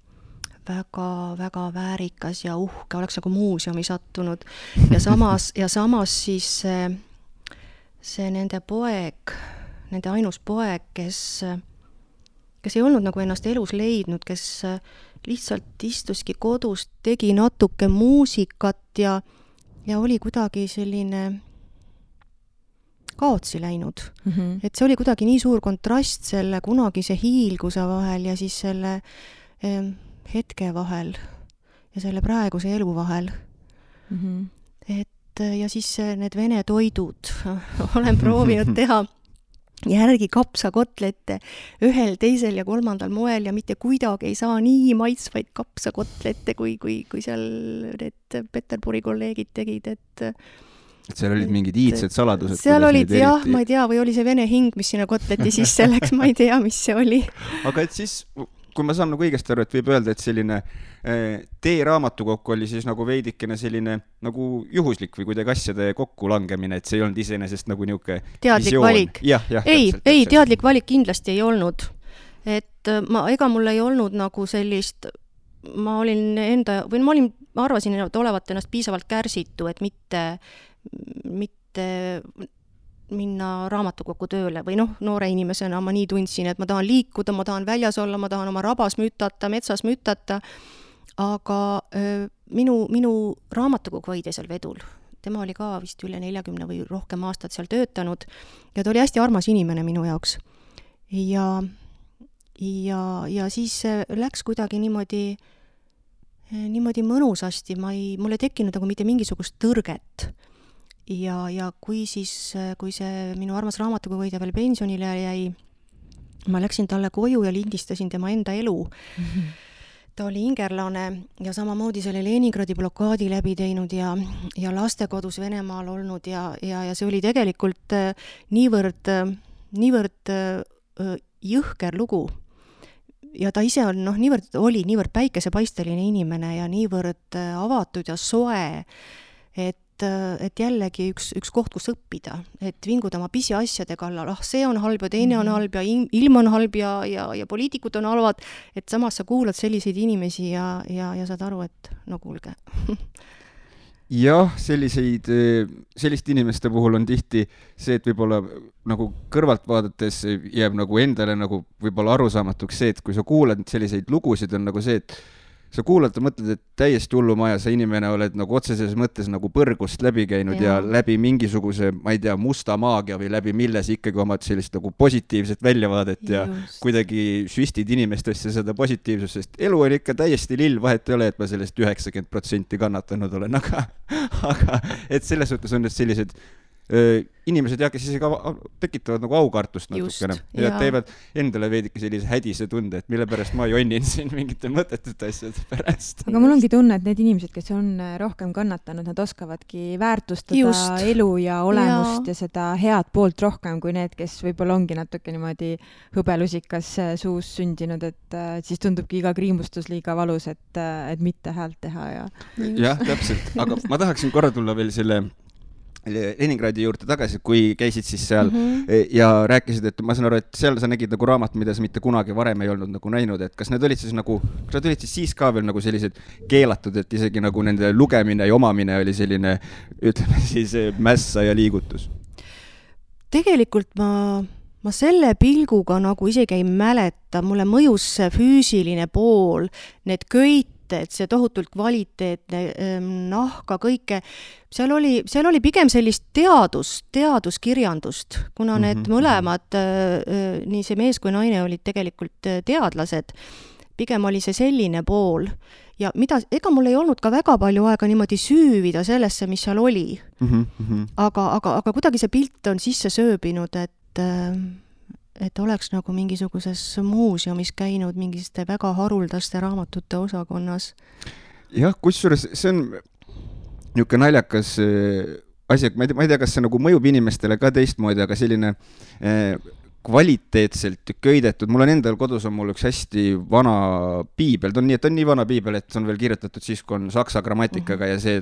väga-väga väärikas ja uhke, oleks nagu muuseumi sattunud. Ja samas, ja samas siis see, see nende poeg, nende ainus poeg, kes kes ei olnud nagu ennast elus leidnud, kes äh, lihtsalt istuski kodus, tegi natuke muusikat ja, ja oli kuidagi selline kaotsi läinud mm. -hmm. et see oli kuidagi nii suur kontrast selle kunagise hiilguse vahel ja siis selle eh, hetke vahel ja selle praeguse elu vahel mm. -hmm. et ja siis need vene toidud olen proovinud teha järgi kapsakotlette ühel, teisel ja kolmandal moel ja mitte kuidagi ei saa nii maitsvaid kapsakotlette, kui, kui, kui seal need Peterburi kolleegid tegid, et et seal olid mingid iidsed saladused? seal olid jah, ma ei tea, või oli see vene hing, mis sinna kotleti sisse läks, ma ei tea, mis see oli. aga et siis kui ma saan nagu õigesti aru, et võib öelda, et selline eh, teie raamatukokk oli siis nagu veidikene selline nagu juhuslik või kuidagi asjade kokkulangemine, et see ei olnud iseenesest nagu niisugune teadlik visioon. valik? ei, ei, teadlik valik kindlasti ei olnud. et äh, ma, ega mul ei olnud nagu sellist, ma olin enda, või ma olin, ma arvasin olevat ennast piisavalt kärsitu, et mitte, mitte minna raamatukokku tööle või noh, noore inimesena ma nii tundsin, et ma tahan liikuda, ma tahan väljas olla, ma tahan oma rabas mütata, metsas mütata, aga öö, minu, minu raamatukogu hoidja seal vedul, tema oli ka vist üle neljakümne või rohkem aastat seal töötanud ja ta oli hästi armas inimene minu jaoks. ja, ja, ja siis läks kuidagi niimoodi, niimoodi mõnusasti, ma ei, mul ei tekkinud nagu mitte mingisugust tõrget ja, ja kui siis, kui see minu armas raamatukoguhoidja veel pensionile jäi, ma läksin talle koju ja lindistasin tema enda elu mm. -hmm. ta oli ingerlane ja samamoodi selle Leningradi blokaadi läbi teinud ja, ja lastekodus Venemaal olnud ja, ja, ja see oli tegelikult äh, niivõrd, äh, niivõrd äh, jõhker lugu ja ta ise on noh, niivõrd, oli niivõrd päikesepaisteline inimene ja niivõrd avatud ja soe, et et, et jällegi üks, üks koht, kus õppida, et vinguda oma pisiasjade kallal, ah, see on halb ja teine on mhm. halb ja ilm on halb ja, ja, ja poliitikud on halvad, et samas sa kuulad selliseid inimesi ja, ja, ja saad aru, et no kuulge. Jah, selliseid, selliste inimeste puhul on tihti see, et võib-olla nagu kõrvalt vaadates jääb nagu endale nagu võib-olla arusaamatuks see, et kui sa kuulad selliseid lugusid, on nagu see, et sa kuulad ja mõtled, et täiesti hullumaja, sa inimene oled nagu otseses mõttes nagu põrgust läbi käinud ja, ja läbi mingisuguse, ma ei tea, musta maagia või läbi milles ikkagi omad sellist nagu positiivset väljavaadet ja Just. kuidagi süstid inimestesse seda positiivsust, sest elu on ikka täiesti lill, vahet ei ole, et ma sellest üheksakümmend protsenti kannatanud olen, aga, aga et selles suhtes on need sellised inimesed jah, kes isegi tekitavad nagu aukartust natukene ja, teevad endale veidike sellise hädise tunde, et mille pärast ma jonnin siin mingite mõttetute asjade pärast. aga mul ongi tunne, et need inimesed, kes on rohkem kannatanud, nad oskavadki väärtustada Just. elu ja olemust ja. ja seda head poolt rohkem kui need, kes võib-olla ongi natuke niimoodi hõbelusikas suus sündinud, et siis tundubki iga kriimustus liiga valus, et, et mitte häält teha ja. jah, täpselt, aga ma tahaksin korra tulla veel selle Leningradi juurde tagasi, kui käisid siis seal mm -hmm. ja rääkisid, et ma saan aru, et seal sa nägid nagu raamat, mida sa mitte kunagi varem ei olnud nagu näinud, et kas need olid siis nagu, kas nad olid siis siis ka veel nagu sellised keelatud, et isegi nagu nende lugemine ja omamine oli selline, ütleme siis mässa ja liigutus? tegelikult ma ma selle pilguga nagu isegi ei mäleta, mulle mõjus see füüsiline pool, need köit, mõtted, see tohutult kvaliteetne ähm, nahka, kõike, seal oli, seal oli pigem sellist teadust, teaduskirjandust, kuna need mm -hmm. mõlemad, äh, äh, nii see mees kui naine olid tegelikult äh, teadlased, pigem oli see selline pool ja mida, ega mul ei olnud ka väga palju aega niimoodi süüvida sellesse, mis seal oli mm. -hmm. aga, aga, aga kuidagi see pilt on sisse sööbinud, et äh, et oleks nagu mingisuguses muuseumis käinud mingiste väga haruldaste raamatute osakonnas. jah, kusjuures see on niisugune naljakas äh, asi, et ma ei tea, ma ei tea, kas see nagu mõjub inimestele ka teistmoodi, aga selline eh, kvaliteetselt köidetud, mul on endal kodus on mul üks hästi vana piibel, ta on nii, et ta on nii vana piibel, et see on veel kirjutatud siis, kui on saksa grammatikaga ja see,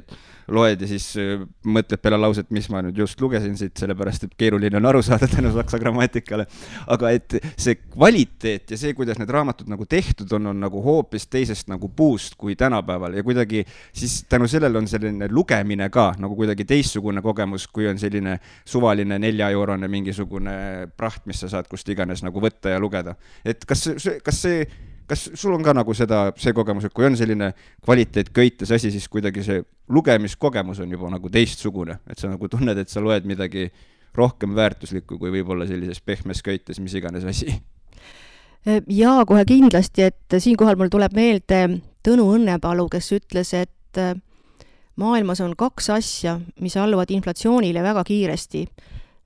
loed ja siis äh, mõtled peale lauset, mis ma nüüd just lugesin siit, sellepärast et keeruline on aru saada tänu saksa grammatikale. aga et see kvaliteet ja see, kuidas need raamatud nagu tehtud on, on nagu hoopis teisest nagu puust kui tänapäeval. Ja kuidagi siis tänu sellele on selline lugemine ka nagu kuidagi teistsugune kogemus, kui on selline suvaline neljaeurone mingisugune praht, mis sa saad kust iganes nagu võtta ja lugeda. et kas kas see kas sul on ka nagu seda, see kogemus, et kui on selline kvaliteet köites asi, siis kuidagi see lugemiskogemus on juba nagu teistsugune, et sa nagu tunned, et sa loed midagi rohkem väärtuslikku kui võib-olla sellises pehmes köites mis iganes asi? jaa, kohe kindlasti, et siinkohal mul tuleb meelde Tõnu Õnnepalu, kes ütles, et maailmas on kaks asja, mis alluvad inflatsioonile väga kiiresti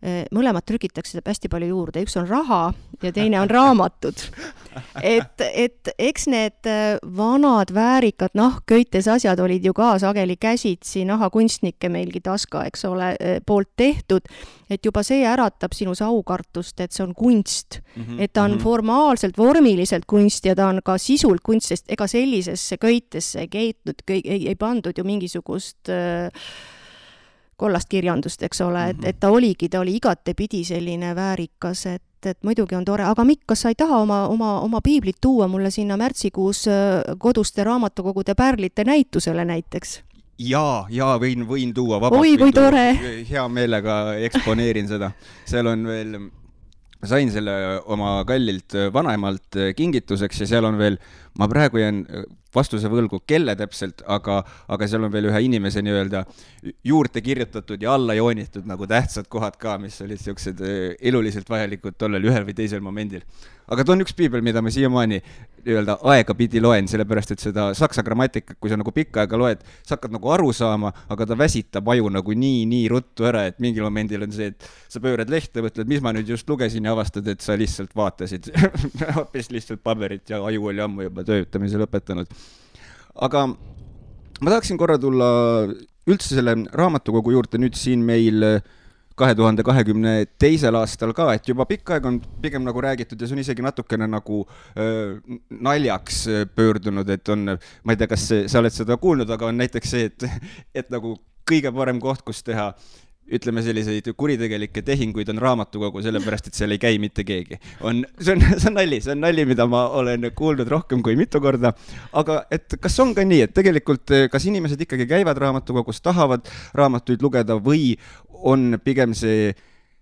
Äh, mõlemat trükitakse hästi palju juurde, üks on raha ja teine on raamatud. et, et eks need äh, vanad väärikad nahkköites asjad olid ju ka sageli käsitsi nahakunstnike meilgi Taska, eks ole, äh, poolt tehtud, et juba see äratab sinus aukartust, et see on kunst mm. -hmm. et ta on -hmm. formaalselt, vormiliselt kunst ja ta on ka sisult kunst, sest ega sellisesse köitesse ei keetnud, ei, ei pandud ju mingisugust äh, kollast kirjandust, eks ole, et, mhm. et ta oligi, ta oli igatepidi selline väärikas, et, et muidugi on tore, aga Mikk, kas sa ei taha oma, oma, oma piiblit tuua mulle sinna märtsikuus äh, koduste raamatukogude pärlite näitusele näiteks? jaa, jaa, võin, võin tuua oi, kui tore! hea meelega eksponeerin seda. seal on veel, sain selle oma kallilt vanaemalt kingituseks ja seal on veel, ma praegu jään vastuse võlgu, kelle täpselt, aga, aga seal on veel ühe inimese nii-öelda juurde kirjutatud ja alla joonitud nagu tähtsad kohad ka, mis olid siuksed eh, eluliselt vajalikud tollel ühel või teisel momendil. aga ta on üks piibel, mida ma siiamaani nii-öelda aegapidi loen, sellepärast et seda saksa grammatikat, kui sa nagu pikka aega loed, sa hakkad nagu aru saama, aga ta väsitab aju nagu nii, nii ruttu ära, et mingil momendil on see, et sa pöörad lehte, mõtled, mis ma nüüd just lugesin ja avastad, et sa lihtsalt vaatasid hoopis lihtsalt paberit ja aju oli ammu juba töötamise lõpetanud. Aga ma tahaksin korra tulla üldse selle raamatukogu juurde nüüd siin meil kahe tuhande kahekümne teisel aastal ka, et juba pikka aega on pigem nagu räägitud ja see on isegi natukene nagu öö, naljaks pöördunud, et on, ma ei tea, kas sa oled seda kuulnud, aga on näiteks see, et, et nagu kõige parem koht, kus teha ütleme, selliseid kuritegelikke tehinguid on raamatukogu, sellepärast et seal ei käi mitte keegi. on, see on, see on nali, see on nali, mida ma olen kuulnud rohkem kui mitu korda. aga et kas on ka nii, et tegelikult kas inimesed ikkagi käivad raamatukogus, tahavad raamatuid lugeda või on pigem see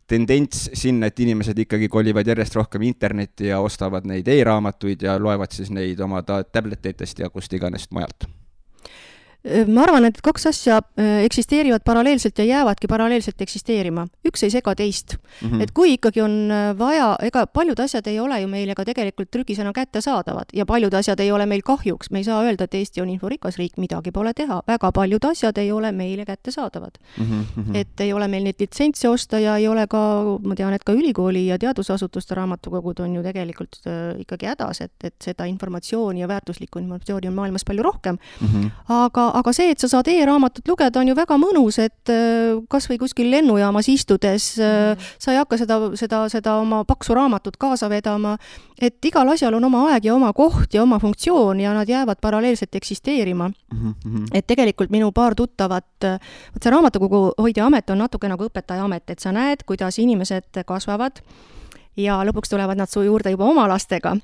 tendents sinna, et inimesed ikkagi kolivad järjest rohkem internetti ja ostavad neid e-raamatuid ja loevad siis neid oma tabletitest ja kust iganes mujalt ma arvan, et kaks asja eksisteerivad paralleelselt ja jäävadki paralleelselt eksisteerima. üks ei sega teist mm. -hmm. et kui ikkagi on vaja, ega paljud asjad ei ole ju meile ka tegelikult trükisena kättesaadavad ja paljud asjad ei ole meil kahjuks, me ei saa öelda, et Eesti on inforikas riik, midagi pole teha, väga paljud asjad ei ole meile kättesaadavad mm. -hmm. et ei ole meil neid litsentse osta ja ei ole ka, ma tean, et ka ülikooli ja teadusasutuste raamatukogud on ju tegelikult äh, ikkagi hädas, et, et seda informatsiooni ja väärtuslikku informatsiooni on maailmas palju rohkem mm. -hmm. aga aga see, et sa saad e-raamatut lugeda, on ju väga mõnus, et äh, kas või kuskil lennujaamas istudes mm. sa ei hakka seda, seda, seda oma paksu raamatut kaasa vedama, et igal asjal on oma aeg ja oma koht ja oma funktsioon ja nad jäävad paralleelselt eksisteerima mm. -hmm. et tegelikult minu paar tuttavat, vot see raamatukogu hoidja amet on natuke nagu õpetaja amet, et sa näed, kuidas inimesed kasvavad ja lõpuks tulevad nad su juurde juba oma lastega.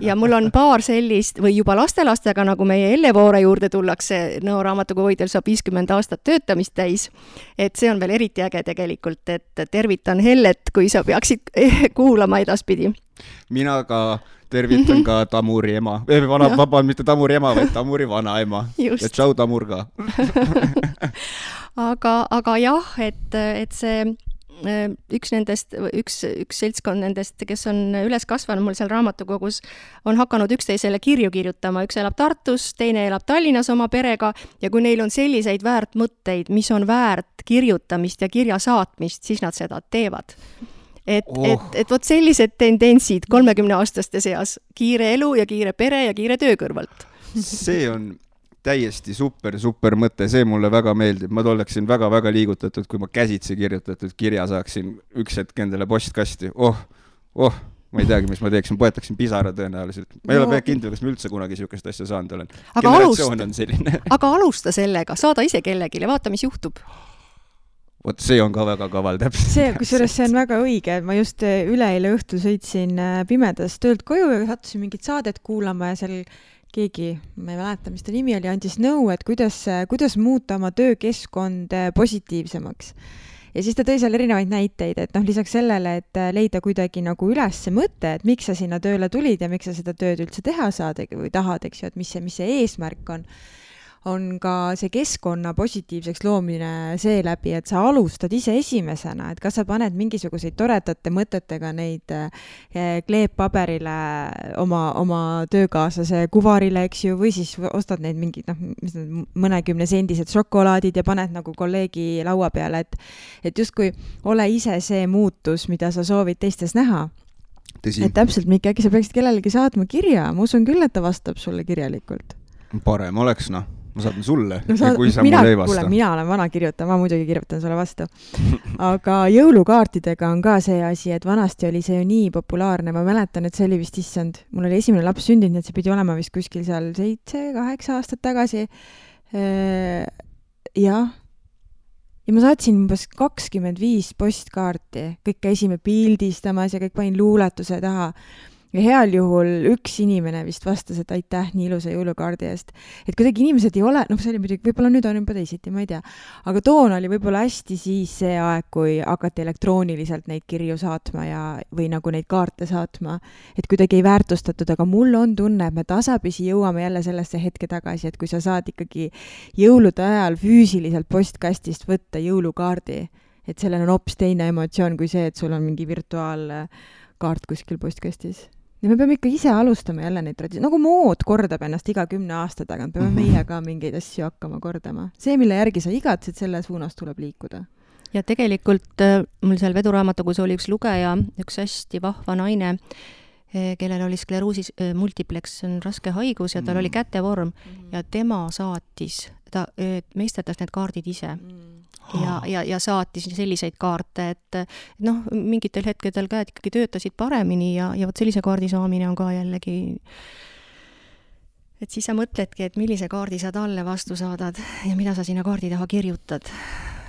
ja mul on paar sellist või juba lastelastega, nagu meie Elle Voore juurde tullakse, Nõo raamatukogu hoidjal saab viiskümmend aastat töötamist täis. et see on veel eriti äge tegelikult, et tervitan Hellet, kui sa peaksid kuulama edaspidi. mina ka tervitan ka Tamuri ema, vana, vabandust, mitte Tamuri ema, vaid Tamuri vanaema. ja tšau, Tamur ka aga, aga jah, et, et see üks nendest, üks, üks seltskond nendest, kes on üles kasvanud mul seal raamatukogus, on hakanud üksteisele kirju kirjutama, üks elab Tartus, teine elab Tallinnas oma perega ja kui neil on selliseid väärt mõtteid, mis on väärt kirjutamist ja kirja saatmist, siis nad seda teevad. Et oh., et, et vot sellised tendentsid kolmekümneaastaste seas, kiire elu ja kiire pere ja kiire töö kõrvalt. See on täiesti super, super mõte, see mulle väga meeldib, ma oleksin väga-väga liigutatud, kui ma käsitsi kirjutatud kirja saaksin üks hetk endale postkasti, oh, oh ma ei teagi, mis ma teeksin, poetaksin pisara tõenäoliselt. ma ei no. ole kindel, kas ma üldse kunagi niisugust asja saanud olen. generatsioon on selline. aga alusta sellega, saada ise kellelegi. Ja vaata, mis juhtub. Vot see on ka väga kaval täpselt. see, kusjuures see on väga õige, ma just äh, üleeile õhtul sõitsin äh, pimedas töölt koju ja sattusin mingit saadet kuulama ja seal keegi, ma ei mäleta, mis ta nimi oli, andis nõu, et kuidas, kuidas muuta oma töökeskkond äh, positiivsemaks. ja siis ta tõi seal erinevaid näiteid, et noh, lisaks sellele, et leida kuidagi nagu üles see mõte, et miks sa sinna tööle tulid ja miks sa seda tööd üldse teha saad või tahad, eks ju, et mis see, mis see eesmärk on on ka see keskkonna positiivseks loomine seeläbi, et sa alustad ise esimesena, et kas sa paned mingisuguseid toredate mõtetega neid eh, kleeppaberile oma, oma töökaaslase kuvarile, eks ju, või siis ostad neid mingeid noh, mis need mõnekümne sendised šokolaadid ja paned nagu kolleegi laua peale, et et justkui ole ise see muutus, mida sa soovid teistes näha Tõsi. et täpselt, Mikk, äkki sa peaksid kellelegi saatma kirja, ma usun küll, et ta vastab sulle kirjalikult. parem oleks, noh ma saadan sulle no, saad, kui sa mina, mulle ei vasta. mina olen vana kirjutaja, ma muidugi kirjutan sulle vastu. aga jõulukaartidega on ka see asi, et vanasti oli see ju nii populaarne, ma mäletan, et see oli vist, issand, mul oli esimene laps sündinud, nii et see pidi olema vist kuskil seal seitse-kaheksa aastat tagasi. Äh, jah ja ma saatsin umbes kakskümmend viis postkaarti, kõik käisime pildistamas ja kõik panin luuletuse taha ja heal juhul üks inimene vist vastas, et aitäh nii ilusa jõulukaardi eest. et kuidagi inimesed ei ole, noh, see oli muidugi, võib-olla nüüd on juba teisiti, ma ei tea, aga toona oli võib-olla hästi siis see aeg, kui hakati elektrooniliselt neid kirju saatma ja, või nagu neid kaarte saatma, et kuidagi ei väärtustatud, aga mul on tunne, et me tasapisi jõuame jälle sellesse hetke tagasi, et kui sa saad ikkagi jõulude ajal füüsiliselt postkastist võtta jõulukaardi, et sellel on hoopis teine emotsioon kui see, et sul on mingi virtuaalkaart kuskil postkastis ja me peame ikka ise alustama jälle neid traditsioone, nagu mood kordab ennast iga kümne aasta tagant, peame mm -hmm. meie ka mingeid asju hakkama kordama. see, mille järgi sa igatsed, selle suunas tuleb liikuda. ja tegelikult äh, mul seal veduraamatukogus oli üks lugeja, üks hästi vahva naine, äh, kellel oli skleruusis äh, multiplex, see on raske haigus ja tal mm. oli kätevorm mm. ja tema saatis, ta meisterdas need kaardid ise mm ja, ja, ja saatis selliseid kaarte, et noh, mingitel hetkedel käed ikkagi töötasid paremini ja, ja vot sellise kaardi saamine on ka jällegi et siis sa mõtledki, et millise kaardi sa talle vastu saadad ja mida sa sinna kaardi taha kirjutad.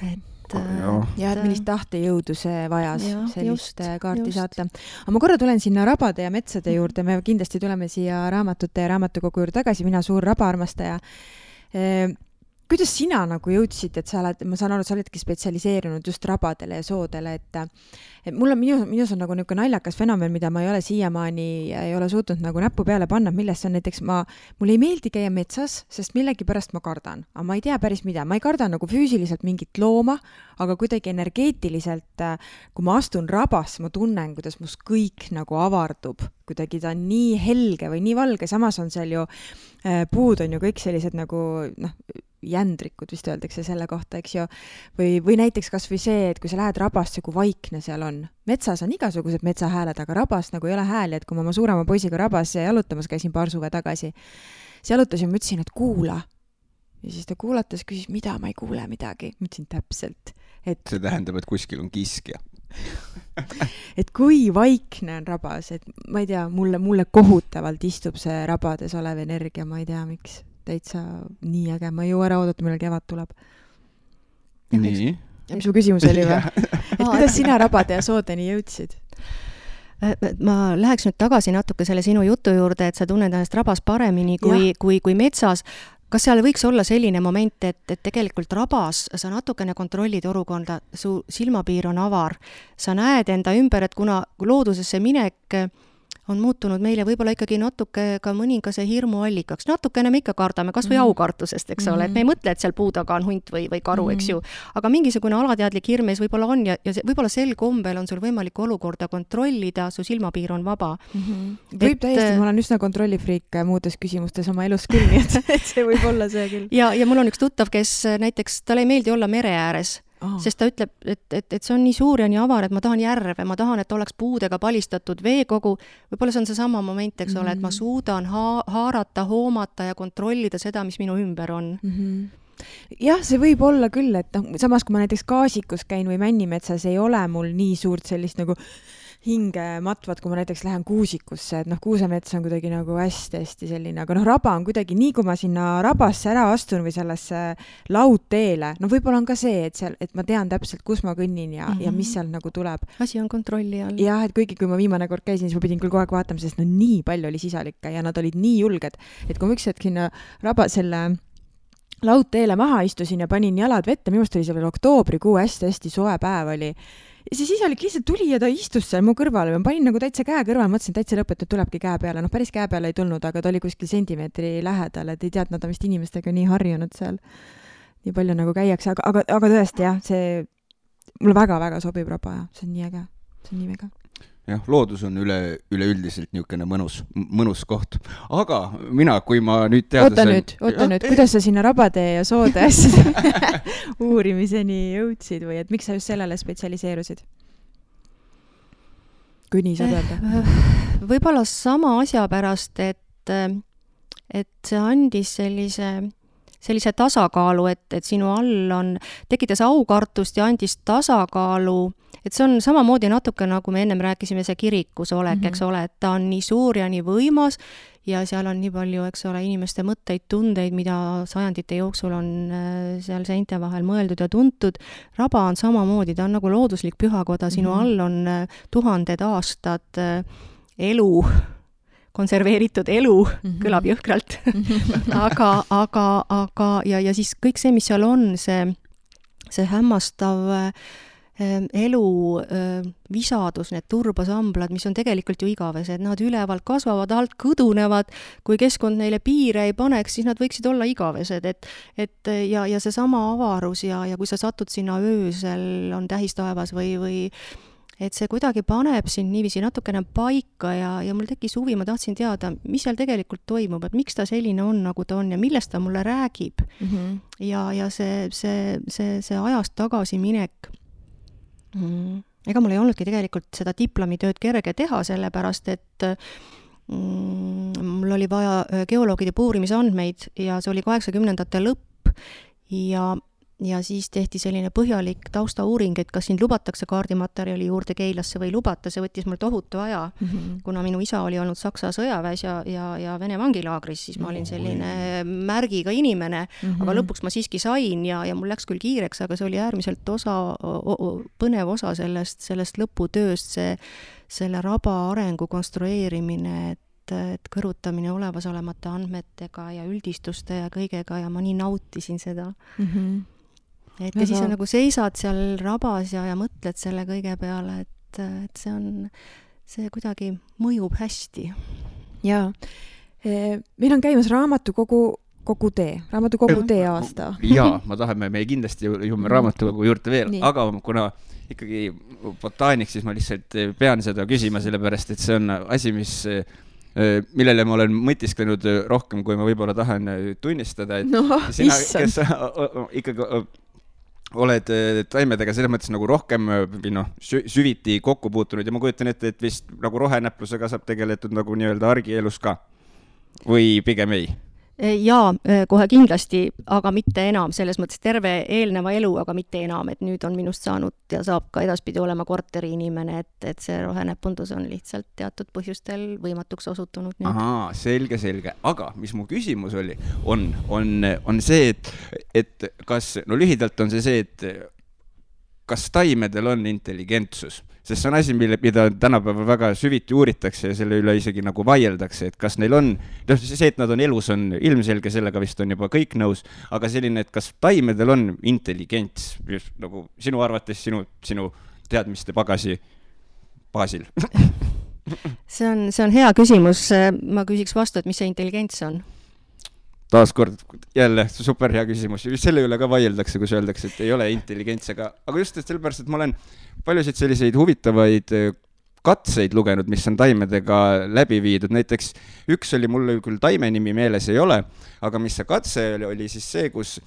et ja, ja et millist tahtejõudu see vajas, sellist just, kaarti just. saata. aga ma korra tulen sinna rabade ja metsade juurde, me kindlasti tuleme siia raamatute ja raamatukogu juurde tagasi, mina suur rabaarmastaja kuidas sina nagu jõudsid, et sa oled, ma saan aru, sa oledki spetsialiseerunud just rabadele ja soodele, et et mul on, minu, minus on nagu niisugune naljakas fenomen, mida ma ei ole siiamaani, ei ole suutnud nagu näppu peale panna, milles on näiteks ma, mulle ei meeldi käia metsas, sest millegipärast ma kardan, aga ma ei tea päris mida, ma ei karda nagu füüsiliselt mingit looma, aga kuidagi energeetiliselt, kui ma astun rabasse, ma tunnen, kuidas must kõik nagu avardub, kuidagi ta on nii helge või nii valge, samas on seal ju äh, puud on ju kõik sellised nagu noh, jändrikud vist öeldakse selle kohta, eks ju. või, või näiteks kas või see, et kui sa lähed rabasse, kui vaikne seal on. metsas on igasugused metsahääled, aga rabas nagu ei ole hääli, et kui ma oma suurema poisiga rabas jalutamas käisin paar suve tagasi, siis jalutasin, ma ütlesin, et kuula. ja siis ta kuulatas, küsis, mida, ma ei kuule midagi. ma ütlesin täpselt, et see tähendab, et kuskil on kiskja et kui vaikne on rabas, et ma ei tea, mulle, mulle kohutavalt istub see rabades olev energia, ma ei tea, miks täitsa nii äge, ma ei jõua ära oodata, millal kevad tuleb. nii? mis su küsimus oli või? et kuidas sina rabade ja soodeni jõudsid? Äh, ma läheks nüüd tagasi natuke selle sinu jutu juurde, et sa tunned ennast rabas paremini kui, kui, kui metsas kas seal võiks olla selline moment, et, et tegelikult rabas sa natukene kontrollid olukorda, su silmapiir on avar, sa näed enda ümber, et kuna loodusesse minek on muutunud meile võib-olla ikkagi natuke ka mõningase hirmu allikaks. natukene me ikka kardame, kas või mm -hmm. aukartusest, eks mm -hmm. ole, et me ei mõtle, et seal puu taga on hunt või, või karu mm, -hmm. eks ju. aga mingisugune alateadlik hirm ees võib-olla on ja, ja võib-olla sel kombel on sul võimalik olukorda kontrollida, su silmapiir on vaba mm. -hmm. võib et, täiesti, ma olen üsna kontrollifriik muudes küsimustes oma elus küll, nii et, et see võib olla see küll. ja, ja mul on üks tuttav, kes näiteks, talle ei meeldi olla mere ääres oh.. sest ta ütleb, et, et, et see on nii suur ja nii avar, et ma tahan järve, ma tahan, et oleks puudega palistatud veekogu. võib-olla see on seesama moment, eks mm -hmm. ole, et ma mhm. suudan ha-, haarata, hoomata ja kontrollida seda, mis minu ümber on mm. -hmm jah, see võib olla küll, et noh, samas kui ma näiteks Kaasikus käin või Männimetsas, ei ole mul nii suurt sellist nagu hinge matvad, kui ma näiteks lähen kuusikusse, et noh, kuusemets on kuidagi nagu hästi-hästi selline, aga noh, raba on kuidagi nii, kui ma sinna rabasse ära astun või sellesse laudteele, no võib-olla on ka see, et seal, et ma tean täpselt, kus ma kõnnin ja mm, -hmm. ja mis mhm. seal nagu tuleb. asi on kontrolli all. jah, et kuigi, kui ma viimane kord käisin, siis ma pidin küll kogu aeg vaatama, sest no nii palju oli sisalikke ja nad olid nii julged, et kui ma üks hetk sinna raba, selle laudteele maha istusin ja panin jalad vette, minu arust oli see veel oktoobrikuu hästi,, hästi-hästi soe päev oli ja see sisalik lihtsalt tuli ja ta istus seal mu kõrval ma panin nagu täitsa käe kõrvale, mõtlesin, täitsa lõpetu, tulebki käe peale, noh, päris käe peale ei tulnud, aga ta oli kuskil sentimeetri lähedal, et ei tea, et nad on vist inimestega nii harjunud seal. nii palju nagu käiakse, aga, aga, aga tõesti jah, see mulle väga-väga sobib raba ja see on nii äge, see on nii äge jah, loodus on üle, üleüldiselt niisugune mõnus, mõnus koht. aga mina, kui ma nüüd teada oota sain... nüüd, oota nüüd, kuidas sa sinna rabade ja soode asjade uurimiseni jõudsid või et miks sa just sellele spetsialiseerusid? kui nii saab öelda. võib-olla sama asja pärast, et, et see andis sellise sellise tasakaalu, et, et sinu all on, tekitas aukartust ja andis tasakaalu et see on samamoodi natuke, nagu me ennem rääkisime, see kirikus olek mm, -hmm. eks ole, et ta on nii suur ja nii võimas ja seal on nii palju, eks ole, inimeste mõtteid, tundeid, mida sajandite jooksul on äh, seal seinte vahel mõeldud ja tuntud. raba on samamoodi, ta on nagu looduslik pühakoda, sinu mm -hmm. all on äh, tuhanded aastad äh, elu konserveeritud elu mm, -hmm. kõlab jõhkralt -hmm. aga, aga, aga ja, ja siis kõik see, mis seal on, see, see hämmastav äh, elu ehm, visadus, need turbasamblad, mis on tegelikult ju igavesed, nad ülevalt kasvavad, alt kõdunevad, kui keskkond neile piire ei paneks, siis nad võiksid olla igavesed, et et ja, ja seesama avarus ja, ja kui sa satud sinna öösel, on tähistaevas või, või et see kuidagi paneb sind niiviisi natukene paika ja, ja mul tekkis huvi, ma tahtsin teada, mis seal tegelikult toimub, et miks ta selline on, nagu ta on ja millest ta mulle räägib mm. -hmm. ja, ja see, see, see, see ajast tagasiminek mm.. ega mul ei olnudki tegelikult seda diplomitööd kerge teha, sellepärast et mm, mul oli vaja äh, geoloogide puurimisandmeid ja see oli kaheksakümnendate lõpp ja ja siis tehti selline põhjalik taustauuring, et kas sind lubatakse kaardimaterjali juurde Keilasse või ei lubata, see võttis mul tohutu aja mm. -hmm. kuna minu isa oli olnud Saksa sõjaväes ja, ja, ja Vene vangilaagris, siis ma olin selline märgiga inimene mm, -hmm. aga lõpuks ma siiski sain ja, ja mul läks küll kiireks, aga see oli äärmiselt osa, põnev osa sellest, sellest lõputööst, see, selle raba arengu konstrueerimine, et et, kõrvutamine olemasolevate andmetega ja üldistuste ja kõigega ja ma nii nautisin seda mm. -hmm et ja siis sa nagu seisad seal rabas ja, ja mõtled selle kõige peale, et, et see on, see kuidagi mõjub hästi. jaa. E, meil on käimas raamatukogu kogu tee, raamatukogu tee aasta. jaa, ma tahame, me kindlasti jõuame raamatukogu juurde veel, aga kuna ikkagi botaanik, siis ma lihtsalt pean seda küsima, sellepärast et see on asi, mis e, millele ma olen mõtisklenud rohkem, kui ma võib-olla tahan tunnistada, et no, sina, kes ikkagi oled äh, taimedega selles mõttes nagu rohkem äh, või noh, süviti kokku puutunud ja ma kujutan ette, et vist nagu rohenäplusega saab tegeletud nagu nii-öelda argielus ka. Või pigem ei jaa, eh, kohe kindlasti, aga mitte enam, selles mõttes terve eelneva elu, aga mitte enam, et nüüd on minust saanud ja saab ka edaspidi olema korteriinimene, et, et see rohenäpundus on lihtsalt teatud põhjustel võimatuks osutunud. ahaa, selge, selge, aga mis mu küsimus oli, on, on, on see, et, et kas, no lühidalt on see see, et kas taimedel on intelligentsus sest see on asi, mille, mida tänapäeval väga süviti uuritakse ja selle üle isegi nagu vaieldakse, et kas neil on, noh, see, et nad on elus, on ilmselge, sellega vist on juba kõik nõus, aga selline, et kas taimedel on intelligents, just nagu sinu arvates, sinu, sinu teadmiste pagasi baasil? See on, see on hea küsimus, ma küsiks vastu, et mis see intelligents on taaskord jälle super hea küsimus, selle üle ka vaieldakse, kus öeldakse, et ei ole intelligents, aga, aga just, sellepärast, et ma olen paljusid selliseid huvitavaid eh, katseid lugenud, mis on taimedega läbi viidud, näiteks üks oli, mul küll taime nimi meeles ei ole, aga mis see katse oli, oli siis see, kus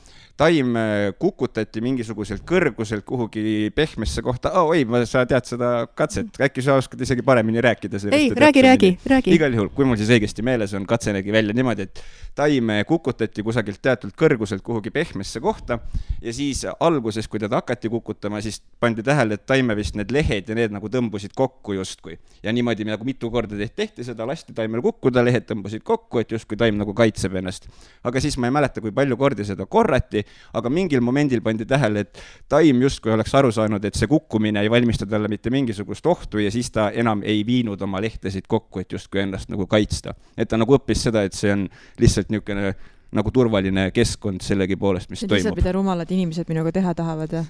taim äh, kukutati mingisuguselt kõrguselt kuhugi pehmesse kohta oh,. oi, sa tead seda katset, äkki sa oskad isegi paremini rääkida sellest. ei, räägi, räägi, räägi. igal juhul, kui mul siis õigesti meeles on, katse nägi välja niimoodi, et taim kukutati kusagilt teatud kõrguselt kuhugi pehmesse kohta ja siis alguses, kui teda hakati kukutama, siis pandi tähele, et taime vist need lehed ja need nagu tõmbusid kokku justkui. ja niimoodi nagu mitu korda tehti seda, lasti taimel kukkuda, lehed tõmbusid kokku, et justkui taim nagu kaitseb ennast. Aga siis ma ei mäleta, kui palju kordi seda korrati aga mingil momendil pandi tähele, et taim justkui oleks aru saanud, et see kukkumine ei valmista talle mitte mingisugust ohtu ja siis ta enam ei viinud oma lehtesid kokku, et justkui ennast nagu kaitsta. et ta nagu õppis seda, et see on lihtsalt niisugune nagu turvaline keskkond sellegipoolest, mis see toimub. mida rumalad inimesed minuga teha tahavad ja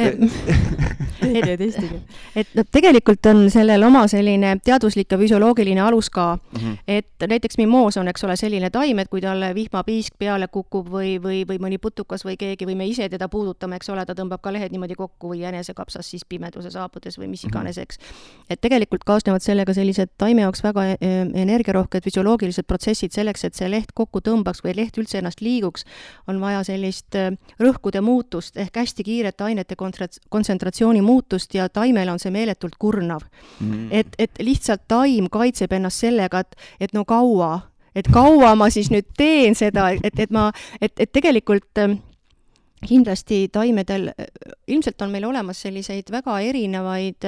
et, et noh, tegelikult on sellel oma selline teaduslik ja füsioloogiline alus ka mm. -hmm. et näiteks mimoos on, eks ole, selline taim, et kui talle vihmapiisk peale kukub või, või, või mõni putukas või keegi või me ise teda puudutame, eks ole, ta tõmbab ka lehed niimoodi kokku või jänesekapsas siis pimeduse saabudes või mis mhm. iganes, eks. et tegelikult kaasnevad sellega sellised taime jaoks väga e-, energiarohked füsioloogilised protsessid selleks, et see leht kokku tõmbaks või leht leht üldse ennast liiguks, on vaja sellist äh, rõhkude muutust ehk hästi kiiret ainete kontsentratsiooni muutust ja taimele on see meeletult kurnav. Mm.. et, et lihtsalt taim kaitseb ennast sellega, et, et no kaua, et kaua ma siis nüüd teen seda, et, et ma, et, et tegelikult äh, kindlasti taimedel, ilmselt on meil olemas selliseid väga erinevaid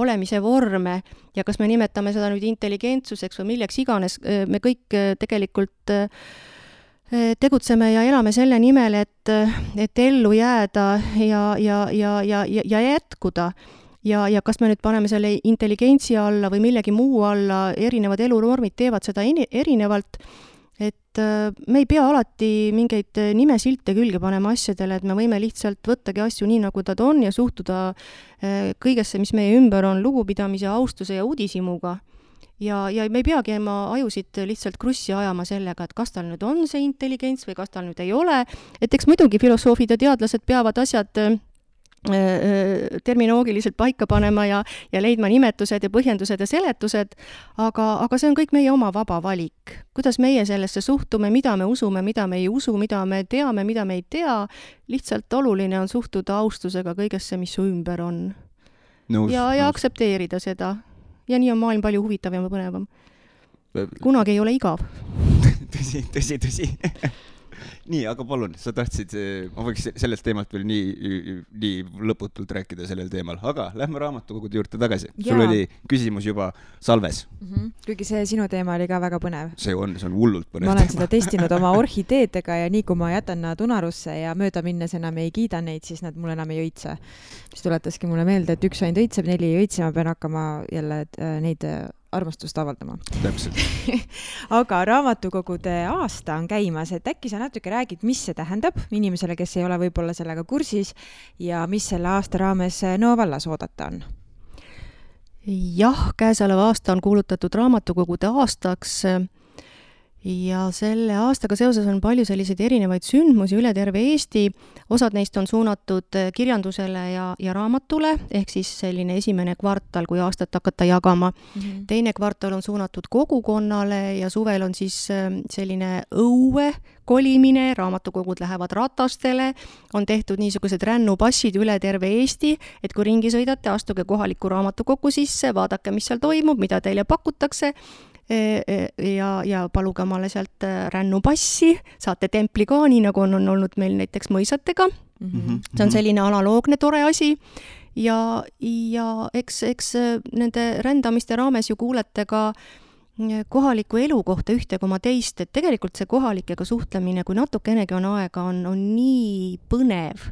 olemise vorme ja kas me nimetame seda nüüd intelligentsuseks või milleks iganes, äh, me kõik tegelikult Eh, tegutseme ja elame selle nimel, et, et ellu jääda ja, ja, ja, ja, ja jätkuda. ja, ja kas me nüüd paneme selle intelligentsi alla või millegi muu alla, erinevad elunormid teevad seda erinevalt, et eh, me ei pea alati mingeid nimesilte külge panema asjadele, et me võime lihtsalt võttagi asju nii, nagu nad on ja suhtuda eh, kõigesse, mis meie ümber on, lugupidamise, austuse ja uudishimuga ja, ja me ei peagi oma ajusid lihtsalt krussi ajama sellega, et kas tal nüüd on see intelligents või kas tal nüüd ei ole, et eks muidugi filosoofid ja teadlased peavad asjad äh, äh, terminoloogiliselt paika panema ja, ja leidma nimetused ja põhjendused ja seletused, aga, aga see on kõik meie oma vaba valik. kuidas meie sellesse suhtume, mida me usume, mida me ei usu, mida me teame, mida me ei tea, lihtsalt oluline on suhtuda austusega kõigesse, mis su ümber on. ja, ja nõus. aktsepteerida seda ja nii on maailm palju huvitavam ja põnevam. kunagi ei ole igav. Tõsi, tõsi, tõsi nii, aga palun, sa tahtsid, ma võiks sellelt teemalt veel nii, nii lõputult rääkida sellel teemal, aga lähme raamatukogude juurde tagasi. sul oli küsimus juba salves mm. -hmm. kuigi see sinu teema oli ka väga põnev. see on, see on hullult põnev. ma olen teema. seda testinud oma orhideedega ja nii kui ma jätan nad unarusse ja mööda minnes enam ei kiida neid, siis nad mul enam ei õitse. mis tuletaski mulle meelde, et üks ainult õitseb, neli ei õitse, ma pean hakkama jälle äh, neid äh, armastust avaldama. täpselt aga raamatukogude aasta on käimas, et äkki sa natuke räägid, mis see tähendab inimesele, kes ei ole võib-olla sellega kursis ja mis selle aasta raames Nõo vallas oodata on? jah, käesolev aasta on kuulutatud raamatukogude aastaks ja selle aastaga seoses on palju selliseid erinevaid sündmusi üle terve Eesti, osad neist on suunatud eh, kirjandusele ja, ja raamatule, ehk siis selline esimene kvartal, kui aastat hakata jagama mm. -hmm. teine kvartal on suunatud kogukonnale ja suvel on siis eh, selline õue kolimine, raamatukogud lähevad ratastele, on tehtud niisugused rännupassid üle terve Eesti, et kui ringi sõidate, astuge kohalikku raamatukokku sisse, vaadake, mis seal toimub, mida teile pakutakse ja, ja paluge omale sealt äh, rännupassi, saate templikaani, nagu on, on olnud meil näiteks mõisatega. Mm. -hmm. see on selline analoogne tore asi. Ja, ja eks, eks äh, nende rändamiste raames ju kuulete ka äh, kohaliku elu kohta ühte koma teist, et tegelikult see kohalikega suhtlemine, kui natukenegi on aega, on, on nii põnev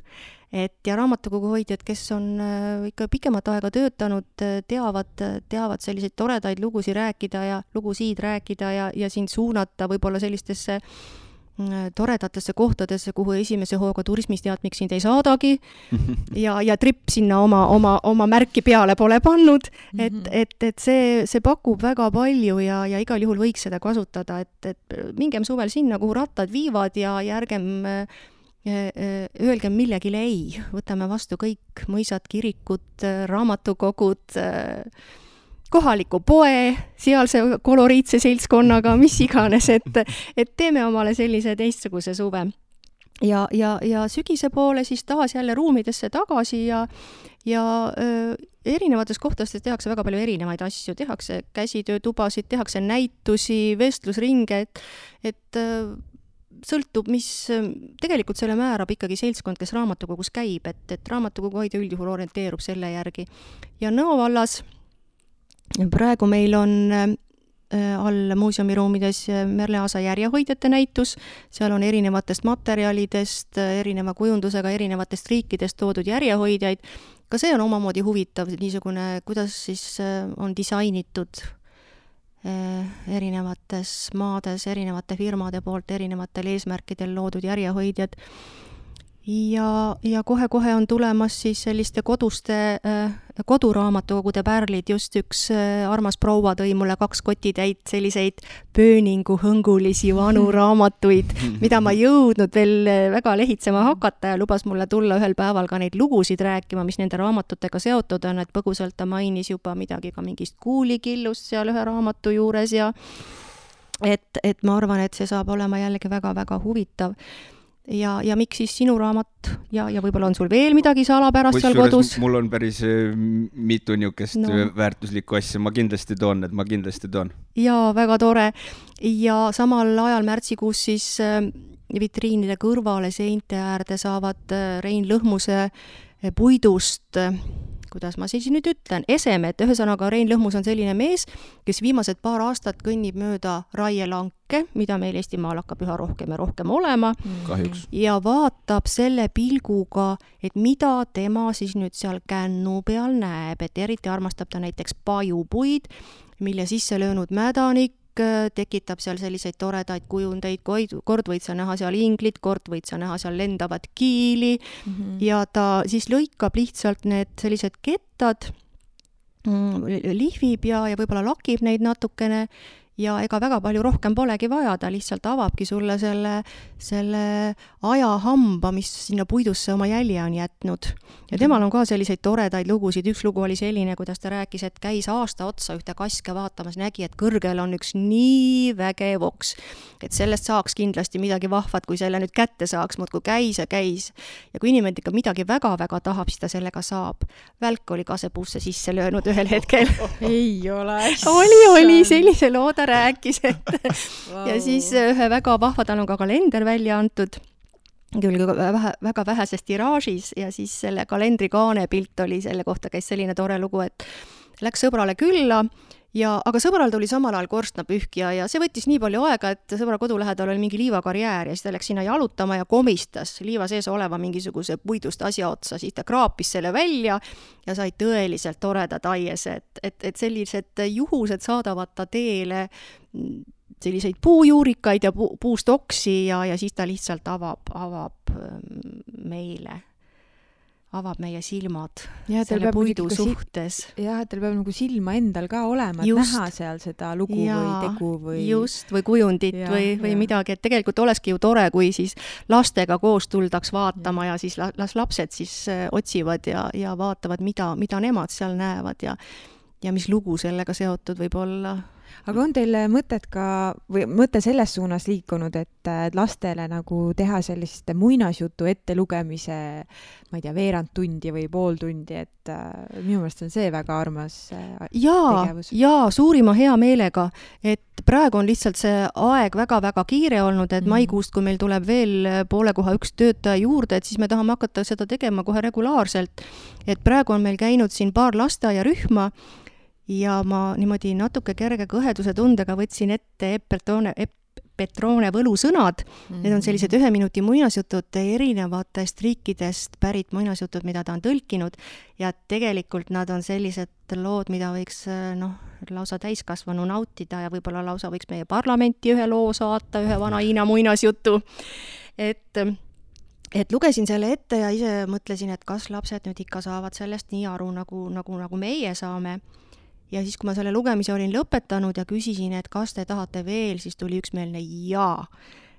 et ja raamatukogu hoidjad, kes on äh, ikka pikemat aega töötanud, äh, teavad, teavad selliseid toredaid lugusid rääkida ja lugusid rääkida ja, ja sind suunata võib-olla sellistesse äh, toredatesse kohtadesse, kuhu esimese hooga turismisteatmik sind ei saadagi ja, ja tripp sinna oma, oma, oma märki peale pole pannud, et, mhm. et, et see, see pakub väga palju ja, ja igal juhul võiks seda kasutada, et, et mingem suvel sinna, kuhu rattad viivad ja, ja ärgem öelgem millegile ei, võtame vastu kõik mõisad, kirikud, raamatukogud, kohaliku poe, sealse koloriitse seltskonnaga, mis iganes, et, et teeme omale sellise teistsuguse suve. Ja, ja, ja sügise poole siis taas jälle ruumidesse tagasi ja, ja öö, erinevates kohtades tehakse väga palju erinevaid asju, tehakse käsitöötubasid, tehakse näitusi, vestlusringe, et, et öö, sõltub, mis, tegelikult selle määrab ikkagi seltskond, kes raamatukogus käib, et, et raamatukogu hoidja üldjuhul orienteerub selle järgi. ja Nõo vallas praegu meil on Äh, all muuseumiruumides Merle Aasa järjehoidjate näitus, seal on erinevatest materjalidest, äh, erineva kujundusega erinevatest riikidest toodud järjehoidjaid, ka see on omamoodi huvitav, niisugune, kuidas siis äh, on disainitud erinevates maades, erinevate firmade poolt erinevatel eesmärkidel loodud järjehoidjad ja, ja kohe-kohe on tulemas siis selliste koduste äh, koduraamatukogude pärlid, just üks äh, armas proua tõi mulle kaks kotitäit selliseid pööningu hõngulisi vanu raamatuid, mida ma ei jõudnud veel äh, väga lehitsema hakata ja lubas mulle tulla ühel päeval ka neid lugusid rääkima, mis nende raamatutega seotud on, et põgusalt ta mainis juba midagi ka mingist kuulikillust seal ühe raamatu juures ja et, et ma arvan, et see saab olema jällegi väga-väga huvitav ja, ja miks siis sinu raamat ja, ja võib-olla on sul veel midagi salapärast seal kodus? mul on päris äh, mitu niisugust no. Äh, väärtuslikku asja, ma kindlasti toon need, ma kindlasti toon. jaa, väga tore. ja samal ajal märtsikuus siis äh, vitriinide kõrvale seinte äärde saavad Rein Lõhmuse puidust kuidas ma siis nüüd ütlen, esemed, ühesõnaga Rein Lõhmus on selline mees, kes viimased paar aastat kõnnib mööda raielanke, mida meil Eestimaal hakkab üha rohkem ja rohkem olema. Mm. kahjuks. ja vaatab selle pilguga, et mida tema siis nüüd seal kännu peal näeb, et eriti armastab ta näiteks pajupuid, mille sisse löönud mädanik, tekitab seal selliseid toredaid kujundeid, kord võid sa näha seal inglit, kord võid sa näha seal lendavat kiili mm -hmm. ja ta siis lõikab lihtsalt need sellised kettad, mm, lihvib ja, ja võib-olla lakib neid natukene ja ega väga palju rohkem polegi vaja, ta lihtsalt avabki sulle selle, selle ajahamba, mis sinna puidusse oma jälje on jätnud. ja temal on ka selliseid toredaid lugusid, üks lugu oli selline, kuidas ta rääkis, et käis aasta otsa ühte kaske vaatamas, nägi, et kõrgel on üks nii vägev oks, et sellest saaks kindlasti midagi vahvat, kui selle nüüd kätte saaks, muudkui käis ja käis. ja kui inimene ikka midagi väga-väga tahab, siis ta sellega saab. välk oli kasepuusse sisse löönud ühel hetkel ei ole oli, oli, sellise loo ta rääkis, et wow. ja siis ühe väga vahva, tal on ka kalender välja antud küll vähe, väga väheses tiraažis ja siis selle kalendri kaanepilt oli selle kohta, käis selline tore lugu, et läks sõbrale külla ja, aga sõbral tuli samal ajal korstnapühkija ja see võttis nii palju aega, et sõbra kodu lähedal oli mingi liivakarjäär ja siis ta läks sinna jalutama ja komistas liiva sees oleva mingisuguse puidust asja otsa, siis ta kraapis selle välja ja sai tõeliselt toredad aiese, et, et, et sellised juhused saadavad ta teele selliseid puujuurikaid ja puu, puust oksi ja, ja siis ta lihtsalt avab, avab ähm, meile, avab meie silmad ja, selle puidu suhtes. jah, et tal peab nagu silma endal ka olema, et näha seal seda lugu ja, või tegu või just, või kujundit ja, või, või ja. midagi, et tegelikult olekski ju tore, kui siis lastega koos tuldaks vaatama ja, ja siis las lapsed siis äh, otsivad ja, ja vaatavad, mida, mida nemad seal näevad ja ja mis lugu sellega seotud võib olla aga on teil mõtet ka või mõte selles suunas liikunud, et lastele nagu teha sellist muinasjutu ettelugemise, ma ei tea, veerand tundi või pool tundi, et äh, minu meelest on see väga armas äh, jaa, jaa, suurima heameelega, et praegu on lihtsalt see aeg väga-väga kiire olnud, et mm. maikuust, kui meil tuleb veel poole koha üks töötaja juurde, et siis me tahame hakata seda tegema kohe regulaarselt. et praegu on meil käinud siin paar lasteaiarühma ja ma niimoodi natuke kerge kõheduse tundega võtsin ette Eppertone, Epp, Petrone võlusõnad mm. -hmm. Need on sellised ühe minuti muinasjutud erinevatest riikidest pärit muinasjutud, mida ta on tõlkinud ja tegelikult nad on sellised lood, mida võiks noh, lausa täiskasvanu nautida ja võib-olla lausa võiks meie parlamenti ühe loo saata, ühe vana Hiina muinasjutu. et et lugesin selle ette ja ise mõtlesin, et kas lapsed nüüd ikka saavad sellest nii aru, nagu, nagu, nagu meie saame ja siis, kui ma selle lugemise olin lõpetanud ja küsisin, et kas te tahate veel, siis tuli üksmeelne jaa.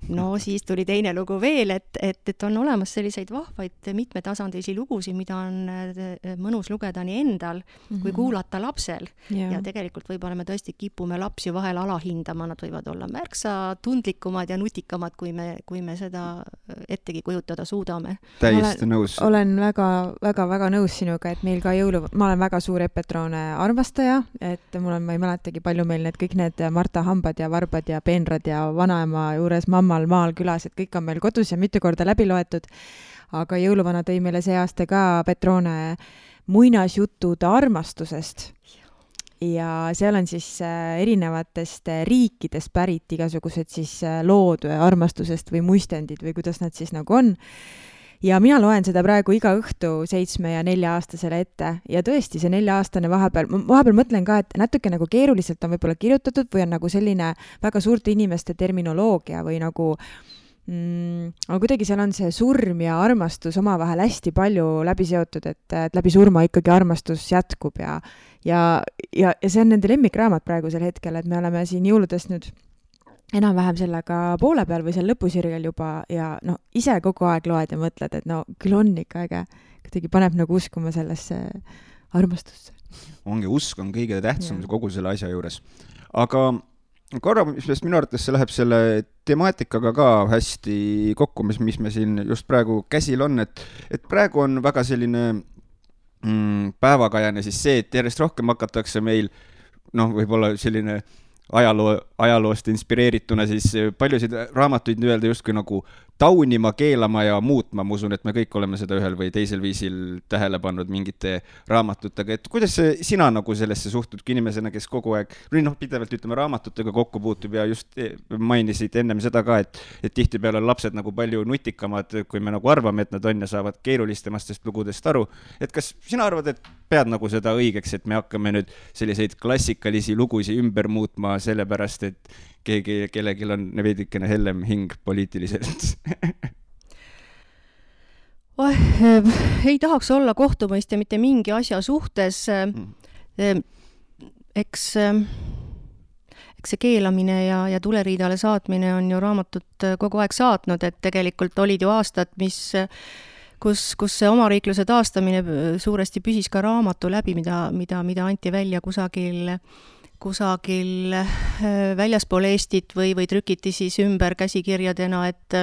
No siis tuli teine lugu veel, et, et, et on olemas selliseid vahvaid mitmetasandilisi lugusid, mida on äh, mõnus lugeda nii endal mm -hmm. kui mhm. kuulata lapsel yeah.. ja tegelikult võib-olla me tõesti kipume lapsi vahel alahindama, nad võivad olla märksa tundlikumad ja nutikamad, kui me, kui me seda ettegi kujutada suudame. täiesti nõus. olen väga, väga, väga nõus sinuga, et meil ka jõulu, ma olen väga suur Epetroone armastaja, et mul on, ma ei mäletagi, palju meil need kõik need Marta hambad ja varbad ja peenrad ja vanaema juures mamma omal maal külas, et kõik on meil kodus ja mitu korda läbi loetud. aga jõuluvana tõi meile see aasta ka Petrone muinasjutud armastusest ja seal on siis äh, erinevatest äh, riikidest pärit igasugused siis äh, lood armastusest või muistendid või kuidas nad siis nagu on ja mina loen seda praegu iga õhtu seitsme ja nelja-aastasele ette. Ja tõesti, see nelja-aastane vahepeal, ma vahepeal mõtlen ka, et natuke nagu keeruliselt on võib-olla kirjutatud või on nagu selline väga suurte inimeste terminoloogia või nagu mm, aga kuidagi seal on see surm ja armastus omavahel hästi palju läbi seotud, et, et läbi surma ikkagi armastus jätkub ja ja, ja, ja see on nende lemmikraamat praegusel hetkel, et me oleme siin jõuludest nüüd enam-vähem sellega poole peal või seal lõpusirgel juba ja noh, ise kogu aeg loed ja mõtled, et no küll on ikka äge. kuidagi paneb nagu uskuma sellesse armastusse. ongi, usk on kõige tähtsam ja. kogu selle asja juures. aga korra, mis minu arvates see läheb selle temaatikaga ka hästi kokku, mis, mis me siin just praegu käsil on, et, et praegu on väga selline mm, päevakajane siis see, et järjest rohkem hakatakse meil noh, võib-olla selline äh, ajaloo, ajaloost inspireerituna siis paljusid raamatuid nii-öelda justkui nagu taunima, keelama ja muutma, ma usun, et me kõik oleme seda ühel või teisel viisil tähele pannud mingite raamatutega, et kuidas sina nagu sellesse suhtud inimesena, kes kogu aeg, või noh, pidevalt ütleme, raamatutega kokku puutub ja just eh, mainisid ennem seda ka, et, et tihtipeale on lapsed nagu palju nutikamad, kui me nagu arvame, et nad on ja saavad keerulisemastest lugudest aru. et kas sina arvad, et pead nagu seda õigeks, et me hakkame nüüd selliseid klassikalisi lugusid ümber muutma sellepärast, et keegi, kellelgi on veidikene hellem hing poliitiliselt oh, ei tahaks olla kohtumõistja mitte mingi asja suhtes mm.. Äh, eks eks see keelamine ja, ja tuleriidale saatmine on ju raamatut kogu aeg saatnud, et tegelikult olid ju aastad, mis kus, kus see omariikluse taastamine suuresti püsis ka raamatu läbi, mida, mida, mida anti välja kusagil kusagil äh, väljaspool Eestit või, või trükiti siis ümber käsikirjadena, et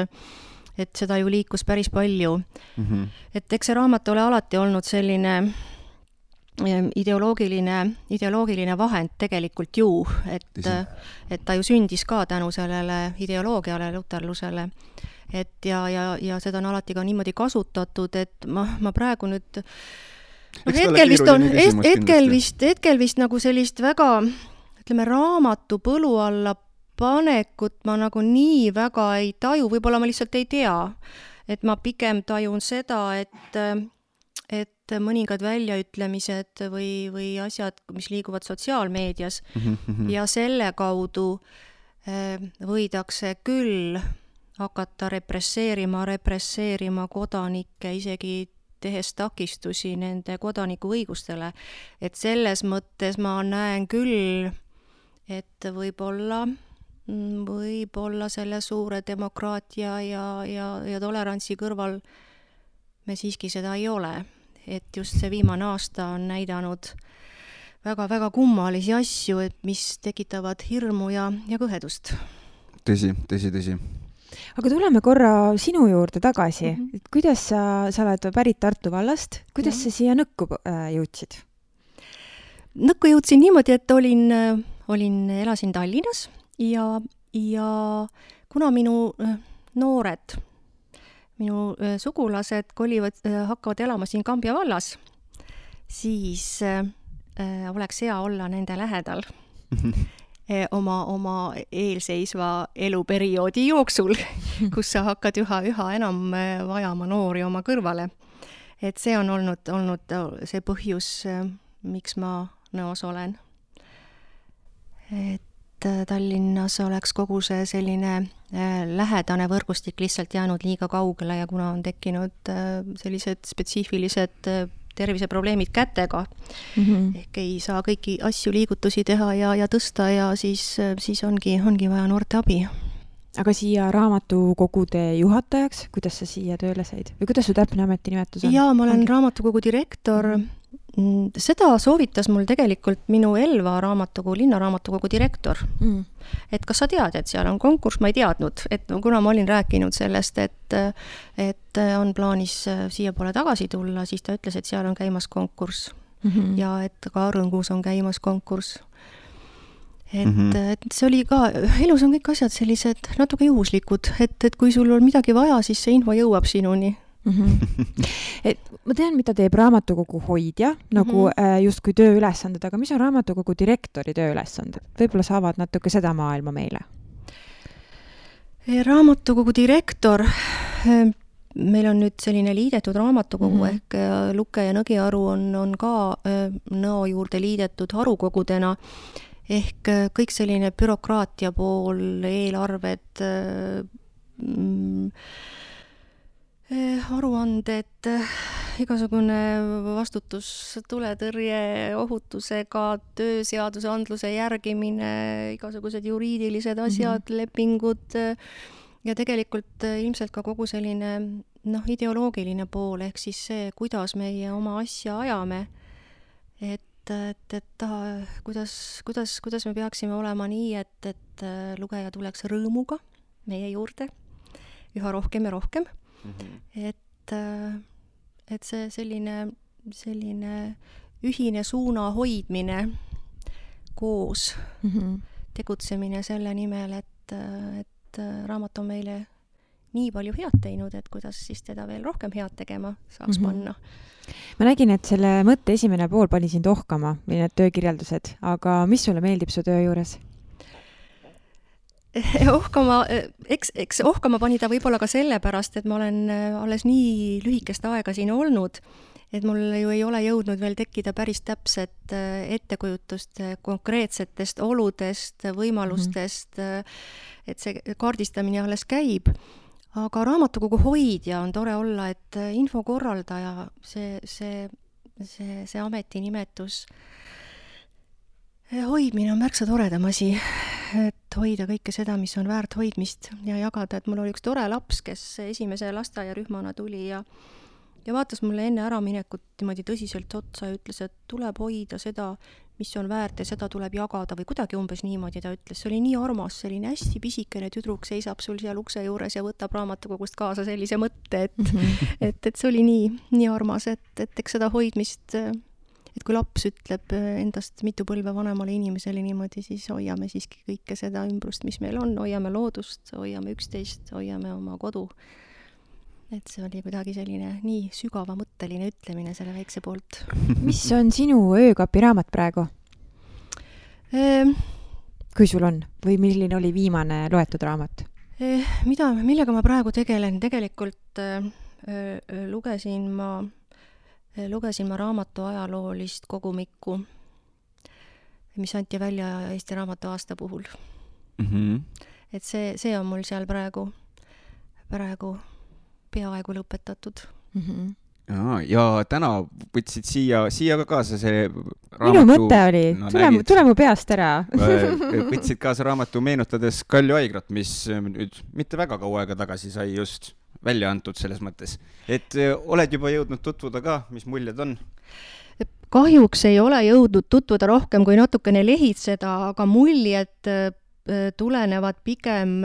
et seda ju liikus päris palju mm. -hmm. et eks see raamat ole alati olnud selline äh, ideoloogiline, ideoloogiline vahend tegelikult ju, et, et ta ju sündis ka tänu sellele ideoloogiale, luterlusele. et ja, ja, ja seda on alati ka niimoodi kasutatud, et ma, ma praegu nüüd noh, hetkel vist on, hetkel vist, hetkel vist nagu sellist väga ütleme, raamatu põlu alla panekut ma nagu nii väga ei taju, võib-olla ma lihtsalt ei tea. et ma pigem tajun seda, et, et mõningad väljaütlemised või, või asjad, mis liiguvad sotsiaalmeedias mm -hmm. ja selle kaudu eh, võidakse küll hakata represseerima, represseerima kodanikke, isegi tehes takistusi nende kodanikuõigustele. et selles mõttes ma näen küll et võib-olla, mm, võib-olla selle suure demokraatia ja, ja, ja tolerantsi kõrval me siiski seda ei ole. et just see viimane aasta on näidanud väga-väga kummalisi asju, et mis tekitavad hirmu ja, ja kõhedust. tõsi, tõsi, tõsi aga tuleme korra sinu juurde tagasi mm, -hmm. et kuidas sa, sa oled pärit Tartu vallast, kuidas mm -hmm. sa siia Nõkku äh, jõudsid? Nõkku jõudsin niimoodi, et olin äh, olin, elasin Tallinnas ja, ja kuna minu äh, noored, minu äh, sugulased kolivad, äh, hakkavad elama siin Kambja vallas, siis oleks hea olla nende lähedal oma, oma eelseisva eluperioodi jooksul, kus sa hakkad üha, üha enam vajama noori oma kõrvale. et see on olnud, olnud see põhjus, miks ma nõos olen et äh, Tallinnas oleks kogu see selline äh, lähedane võrgustik lihtsalt jäänud liiga kaugele ja kuna on tekkinud äh, sellised spetsiifilised terviseprobleemid kätega mm, -hmm. ehk ei saa kõiki asju, liigutusi teha ja, ja tõsta ja siis, siis ongi, ongi vaja noorte abi aga siia raamatukogude juhatajaks, kuidas sa siia tööle said või kuidas su täpne ametinimetus on? jaa, ma olen raamatukogu direktor. Mm, seda soovitas mul tegelikult minu Elva raamatukogu, linnaraamatukogu direktor mm.. et kas sa tead, et seal on konkurss, ma ei teadnud, et kuna ma olin rääkinud sellest, et, et on plaanis siiapoole tagasi tulla, siis ta ütles, et seal on käimas konkurss mm. -hmm. ja et ka Arõngus on käimas konkurss et mm, -hmm. et see oli ka, elus on kõik asjad sellised natuke juhuslikud, et, et kui sul on midagi vaja, siis see info jõuab sinuni mm. -hmm. et ma tean, mida teeb raamatukogu hoidja nagu mm -hmm. justkui tööülesanded, aga mis on raamatukogu direktori tööülesanded? võib-olla sa avad natuke seda maailma meile? Raamatukogu direktor, eh, meil on nüüd selline liidetud raamatukogu mm -hmm. ehk Luke ja Nõgiaru on, on ka Nõo juurde liidetud harukogudena ehk äh, kõik selline bürokraatia pool, eelarved mm,, äh, aruanded, igasugune vastutus tuletõrje ohutusega, tööseadusandluse järgimine, igasugused juriidilised asjad mm, -hmm. lepingud ja tegelikult ilmselt ka kogu selline noh, ideoloogiline pool, ehk siis see, kuidas meie oma asja ajame. et et, et, ta, kuidas, kuidas, kuidas me peaksime olema nii, et, et lugeja tuleks rõõmuga meie juurde üha rohkem ja rohkem mm. -hmm. et, äh, et see selline, selline ühine suuna hoidmine koos mm, -hmm. tegutsemine selle nimel, et, et raamat on meile nii palju head teinud, et kuidas siis teda veel rohkem head tegema saaks mm -hmm. panna ma nägin, et selle mõtte esimene pool pani sind ohkama või need töökirjeldused, aga mis sulle meeldib su töö juures? ohkama, eks, eks ohkama pani ta võib-olla ka sellepärast, et ma olen äh, alles nii lühikest aega siin olnud, et mul ju ei ole jõudnud veel tekkida päris täpset äh, ettekujutust äh, konkreetsetest oludest, võimalustest mm, -hmm. et see kaardistamine alles käib aga raamatukogu hoidja on tore olla, et infokorraldaja, see, see, see, see ametinimetus, hoidmine on märksa toredam asi, et hoida kõike seda, mis on väärt hoidmist ja jagada, et mul oli üks tore laps, kes esimese lasteaiarühmana tuli ja ja vaatas mulle enne äraminekut niimoodi tõsiselt otsa ja ütles, et tuleb hoida seda, mis on väärt ja seda tuleb jagada või kuidagi umbes niimoodi ta ütles, see oli nii armas, selline hästi pisikene tüdruk seisab sul seal ukse juures ja võtab raamatukogust kaasa sellise mõtte, et mm, -hmm. et, et see oli nii, nii armas, et, et eks seda hoidmist, et kui laps ütleb endast mitu põlve vanemale inimesele niimoodi, siis hoiame siiski kõike seda ümbrust, mis meil on, hoiame loodust, hoiame üksteist, hoiame oma kodu et see oli kuidagi selline nii sügavamõtteline ütlemine selle väikse poolt. mis on sinu öökapiraamat praegu ehm,? kui sul on või milline oli viimane loetud raamat eh,? mida, millega ma praegu tegelen, tegelikult äh, äh, lugesin ma äh,, lugesin ma raamatu ajaloolist kogumikku, mis anti välja Eesti Raamatuaasta puhul mm. -hmm. et see, see on mul seal praegu, praegu peaaegu lõpetatud mm. -hmm Aa, ja täna võtsid siia, siia ka kaasa see raamatu. minu mõte oli no,, tule mu, tule mu peast ära võtsid kaasa raamatu meenutades Kalju Haigrat, mis nüüd mitte väga kaua aega tagasi sai just välja antud selles mõttes. et oled juba jõudnud tutvuda ka, mis muljed on? kahjuks ei ole jõudnud tutvuda rohkem kui natukene lehitseda, aga muljed tulenevad pigem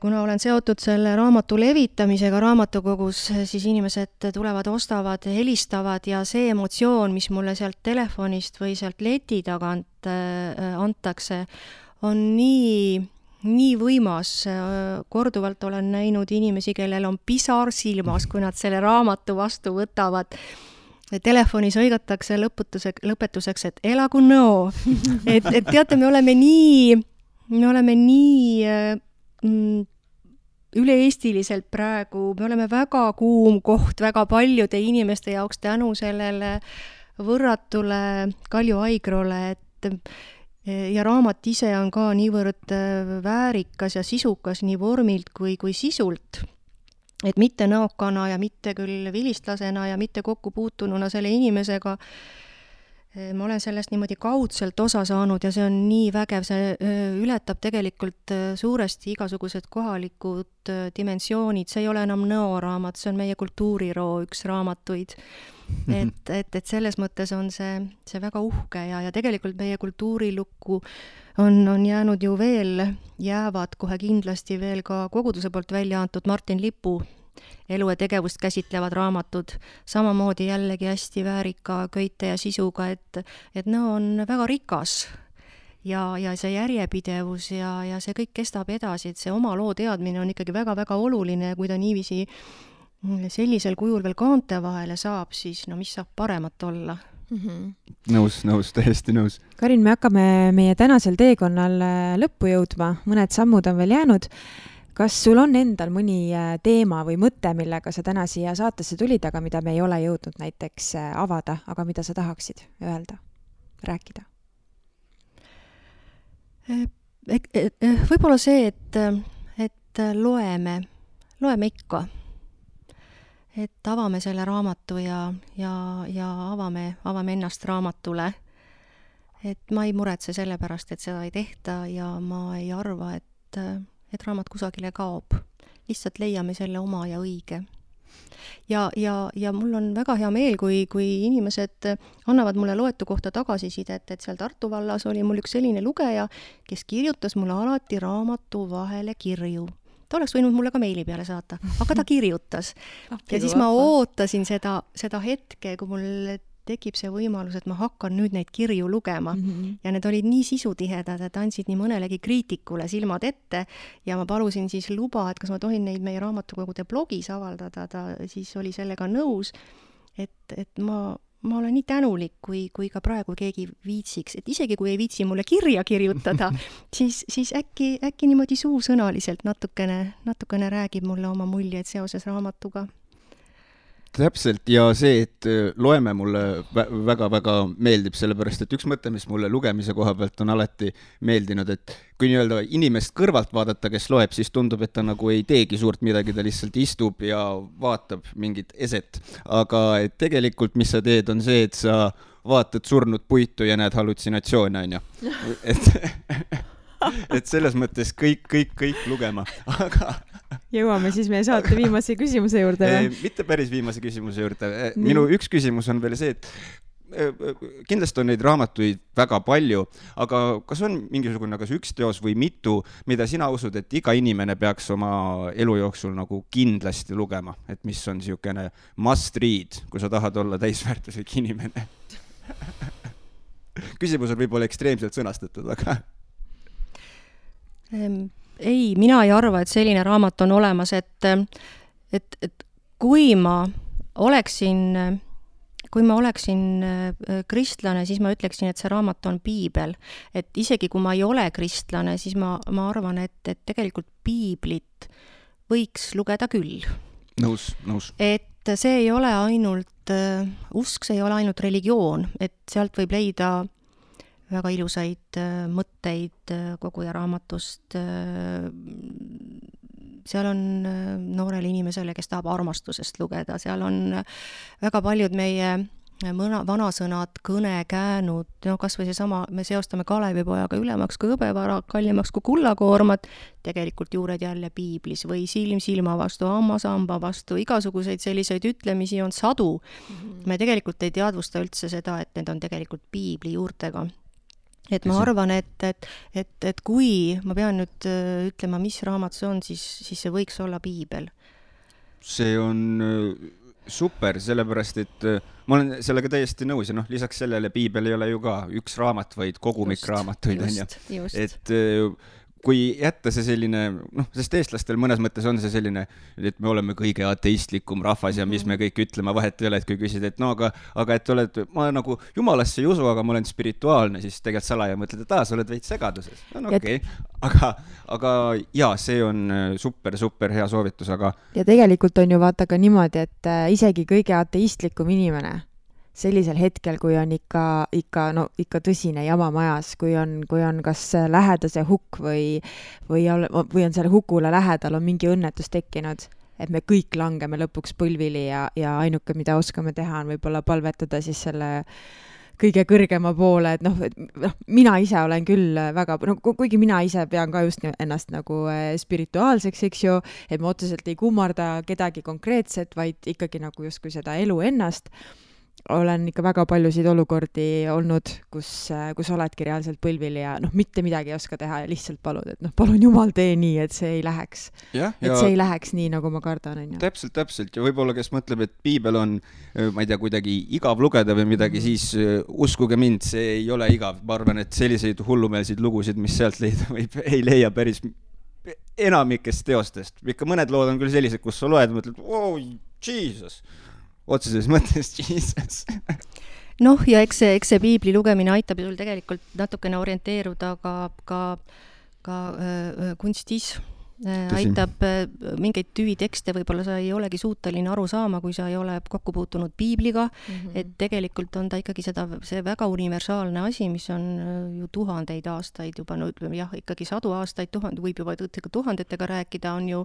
kuna olen seotud selle raamatu levitamisega raamatukogus, siis inimesed tulevad, ostavad, helistavad ja see emotsioon, mis mulle sealt telefonist või sealt leti tagant antakse, on nii, nii võimas. korduvalt olen näinud inimesi, kellel on pisar silmas, kui nad selle raamatu vastu võtavad telefonis hõigatakse lõputuse, lõpetuseks, et elagu nõo. et, et teate, me oleme nii, me oleme nii Mm, üle-eestiliselt praegu, me oleme väga kuum koht väga paljude inimeste jaoks tänu sellele võrratule Kalju Aigrole, et ja raamat ise on ka niivõrd äh, väärikas ja sisukas nii vormilt kui, kui sisult, et mitte näokana ja mitte küll vilistlasena ja mitte kokku puutununa selle inimesega, ma olen sellest niimoodi kaudselt osa saanud ja see on nii vägev, see ületab tegelikult suuresti igasugused kohalikud dimensioonid, see ei ole enam nõoraamat, see on meie kultuuriroo üks raamatuid. Et, et, et selles mõttes on see, see väga uhke ja, ja tegelikult meie kultuurilukku on, on jäänud ju veel, jäävad kohe kindlasti veel ka koguduse poolt välja antud Martin Lipu elu ja tegevust käsitlevad raamatud, samamoodi jällegi hästi väärika köite ja sisuga, et, et no on väga rikas ja, ja see järjepidevus ja, ja see kõik kestab edasi, et see oma loo teadmine on ikkagi väga-väga oluline ja kui ta niiviisi sellisel kujul veel kaante vahele saab, siis no mis saab paremat olla mm. -hmm. nõus, nõus, täiesti nõus. Karin, me hakkame meie tänasel teekonnal lõppu jõudma, mõned sammud on veel jäänud kas sul on endal mõni äh, teema või mõte, millega sa täna siia saatesse tulid, aga mida me ei ole jõudnud näiteks äh, avada, aga mida sa tahaksid öelda, rääkida? Äh, võib-olla see, et, et loeme, loeme ikka. Et avame selle raamatu ja, ja, ja avame, avame ennast raamatule. et ma ei muretse selle pärast, et seda ei tehta ja ma ei arva, et et raamat kusagile kaob. lihtsalt leiame selle oma ja õige. ja, ja, ja mul on väga hea meel, kui, kui inimesed annavad mulle loetu kohta tagasisidet, et seal Tartu vallas oli mul üks selline lugeja, kes kirjutas mulle alati raamatu vahele kirju ta oleks võinud mulle ka meili peale saata, aga ta kirjutas. ja siis ma ootasin seda, seda hetke, kui mul tekib see võimalus, et ma hakkan nüüd neid kirju lugema mm. -hmm. ja need olid nii sisutihedad, et andsid nii mõnelegi kriitikule silmad ette ja ma palusin siis luba, et kas ma tohin neid meie raamatukogude blogis avaldada, ta siis oli sellega nõus. et, et ma, ma olen nii tänulik, kui, kui ka praegu keegi viitsiks, et isegi kui ei viitsi mulle kirja kirjutada, siis, siis äkki, äkki niimoodi suusõnaliselt natukene, natukene räägib mulle oma muljeid seoses raamatuga täpselt ja see, et äh, loeme mulle väga-väga meeldib, sellepärast et üks mõte, mis mulle lugemise koha pealt on alati meeldinud, et kui nii-öelda inimest kõrvalt vaadata, kes loeb, siis tundub, et ta nagu ei teegi suurt midagi, ta lihtsalt istub ja vaatab mingit eset. aga tegelikult, mis sa teed, on see, et sa vaatad surnud puitu ja näed hallutsinatsioone, onju. et et selles mõttes kõik, kõik, kõik lugema, aga jõuame siis meie saate viimase küsimuse juurde või? mitte päris viimase küsimuse juurde. minu üks küsimus on veel see, et kindlasti on neid raamatuid väga palju, aga kas on mingisugune, kas üks teos või mitu, mida sina usud, et iga inimene peaks oma elu jooksul nagu kindlasti lugema, et mis on niisugune must read, kui sa tahad olla täisväärtuslik inimene küsimus on võib-olla ekstreemselt sõnastatud, aga Ehm, ei, mina ei arva, et selline raamat on olemas, et, et, et kui ma oleksin, kui ma oleksin äh, kristlane, siis ma ütleksin, et see raamat on piibel. et isegi kui ma ei ole kristlane, siis ma, ma arvan, et, et tegelikult piiblit võiks lugeda küll. nõus, nõus. et see ei ole ainult uh, usk, see ei ole ainult religioon, et sealt võib leida väga ilusaid äh, mõtteid äh, koguja raamatust. Äh, seal on noorele inimesele, kes tahab armastusest lugeda, seal on väga paljud meie mõna, vanasõnad, kõnekäänud, no kas või seesama, me seostame Kalevipojaga ülemaks kui hõbevara, kallimaks kui kullakoormat, tegelikult juured jälle piiblis või silm silma vastu, hammas hamba vastu, igasuguseid selliseid ütlemisi on sadu mm. -hmm. me tegelikult ei teadvusta üldse seda, et need on tegelikult piibli juurtega et ma arvan, et, et, et, et kui ma pean nüüd äh, ütlema, mis raamat see on, siis, siis see võiks olla piibel. see on äh, super, sellepärast et äh, ma olen sellega täiesti nõus ja noh, lisaks sellele piibel ei ole ju ka üks raamat, vaid kogumik raamatuid, onju. et kui jätta see selline, noh, sest eestlastel mõnes mõttes on see selline, et me oleme kõige ateistlikum rahvas ja mis me kõik ütleme, vahet ei ole, et kui küsida, et no aga, aga et oled, ma nagu jumalasse ei usu, aga ma olen spirituaalne, siis tegelikult salaja mõtled, et aa, sa oled veits segaduses. no okei okay., aga, aga jaa, see on super, super hea soovitus, aga. ja tegelikult on ju vaata ka niimoodi, et äh, isegi kõige ateistlikum inimene sellisel hetkel, kui on ikka, ikka, no ikka tõsine jama majas, kui on, kui on kas lähedase hukk või, või, või on selle hukule lähedal, on mingi õnnetus tekkinud, et me kõik langeme lõpuks põlvili ja, ja ainuke, mida oskame teha, on võib-olla palvetada siis selle kõige kõrgema poole, et noh, noh, mina ise olen küll väga, no kuigi mina ise pean ka just ennast nagu äh, spirituaalseks, eks ju, et ma otseselt ei kummarda kedagi konkreetset, vaid ikkagi nagu justkui seda elu ennast olen ikka väga paljusid olukordi olnud, kus, kus oledki reaalselt põlvili ja noh, mitte midagi ei oska teha ja lihtsalt palud, et noh, palun jumal, tee nii, et see ei läheks. et see ei läheks nii, nagu ma kardan, on ju. täpselt, täpselt ja võib-olla, kes mõtleb, et piibel on, ma ei tea, kuidagi igav lugeda või midagi mm, -hmm. siis uh, uskuge mind, see ei ole igav, ma arvan, et selliseid hullumeelseid lugusid, mis sealt leida võib, ei leia päris enamikest teostest, ikka mõned lood on küll sellised, kus sa loed, mõtled, oh, jesus otseses mõttes Jesus noh, ja eks see, eks see piibli lugemine aitab sul tegelikult natukene orienteeruda ka, ka, ka äh, kunstis äh,. aitab äh, mingeid tüvitekste, võib-olla sa ei olegi suuteline aru saama, kui sa ei ole kokku puutunud piibliga mm, -hmm. et tegelikult on ta ikkagi seda, see väga universaalne asi, mis on äh, ju tuhandeid aastaid juba, no ütleme jah, ikkagi sadu aastaid, tuhand-, võib juba tuhandetega rääkida, on ju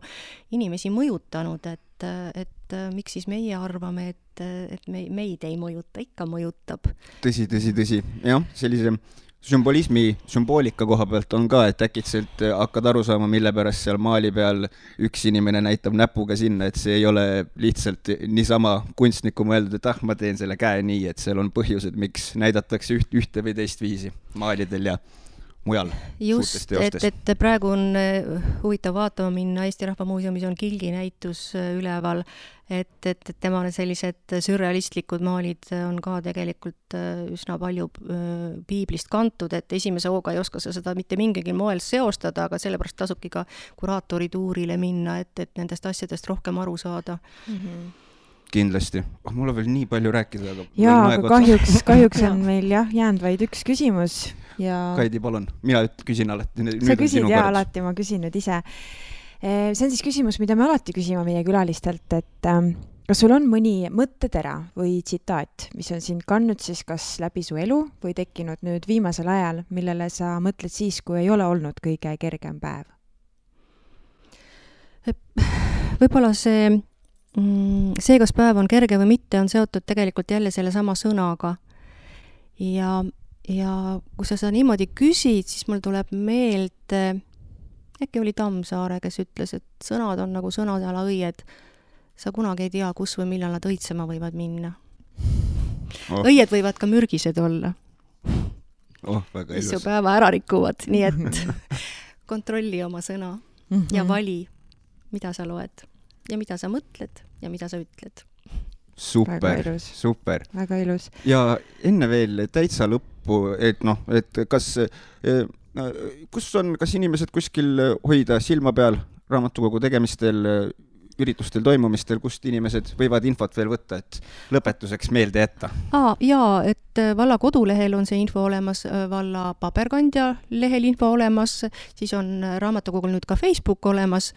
inimesi mõjutanud, et et, et miks siis meie arvame, et, et me, meid ei mõjuta, ikka mõjutab. tõsi, tõsi, tõsi, jah, sellise sümbolismi, sümboolika koha pealt on ka, et äkitselt hakkad aru saama, mille pärast seal maali peal üks inimene näitab näpuga sinna, et see ei ole lihtsalt niisama kunstniku mõeldud, et ah, ma teen selle käe nii, et seal on põhjused, miks näidatakse üht, ühte või teist viisi maalidel ja mujal just, et, et praegu on äh, huvitav vaatama minna, Eesti Rahva Muuseumis on Kilgi näitus äh, üleval, et, et, et tema sellised sürrealistlikud maalid on ka tegelikult äh, üsna palju piiblist kantud, et esimese hooga ei oska sa seda mitte mingilgi moel seostada, aga sellepärast tasubki ka kuraatori tuurile minna, et, et nendest asjadest rohkem aru saada. Mm. -hmm kindlasti. Oh,, mul on veel nii palju rääkida, aga. jaa, aga kahjuks, kahjuks on meil jah jäänud vaid üks küsimus ja. Kaidi, palun, mina küsin alati. sa küsid jaa alati, ma küsin nüüd ise. See on siis küsimus, mida me alati küsime meie külalistelt, et ähm, kas sul on mõni mõttetera või tsitaat, mis on sind kandnud siis kas läbi su elu või tekkinud nüüd viimasel ajal, millele sa mõtled siis, kui ei ole olnud kõige kergem päev? võib-olla see, mm, see, kas päev on kerge või mitte, on seotud tegelikult jälle sellesama sõnaga. ja ja kui sa seda niimoodi küsid, siis mul tuleb meelde, äkki oli Tammsaare, kes ütles, et sõnad on nagu sõnasalaõied. sa kunagi ei tea, kus või millal nad õitsema võivad minna oh.. õied võivad ka mürgised olla oh,. mis su päeva ära rikuvad, nii et kontrolli oma sõna mm -hmm. ja vali, mida sa loed ja mida sa mõtled ja mida sa ütled super, super. väga ilus. ja enne veel täitsa lõppu, et noh, et kas, eh, kus on, kas inimesed kuskil hoida silma peal raamatukogu tegemistel, üritustel, toimumistel, kust inimesed võivad infot veel võtta, et lõpetuseks meelde jätta? aa, jaa, et valla kodulehel on see info olemas, valla paberkandja lehel info olemas, siis on raamatukogul nüüd ka Facebook olemas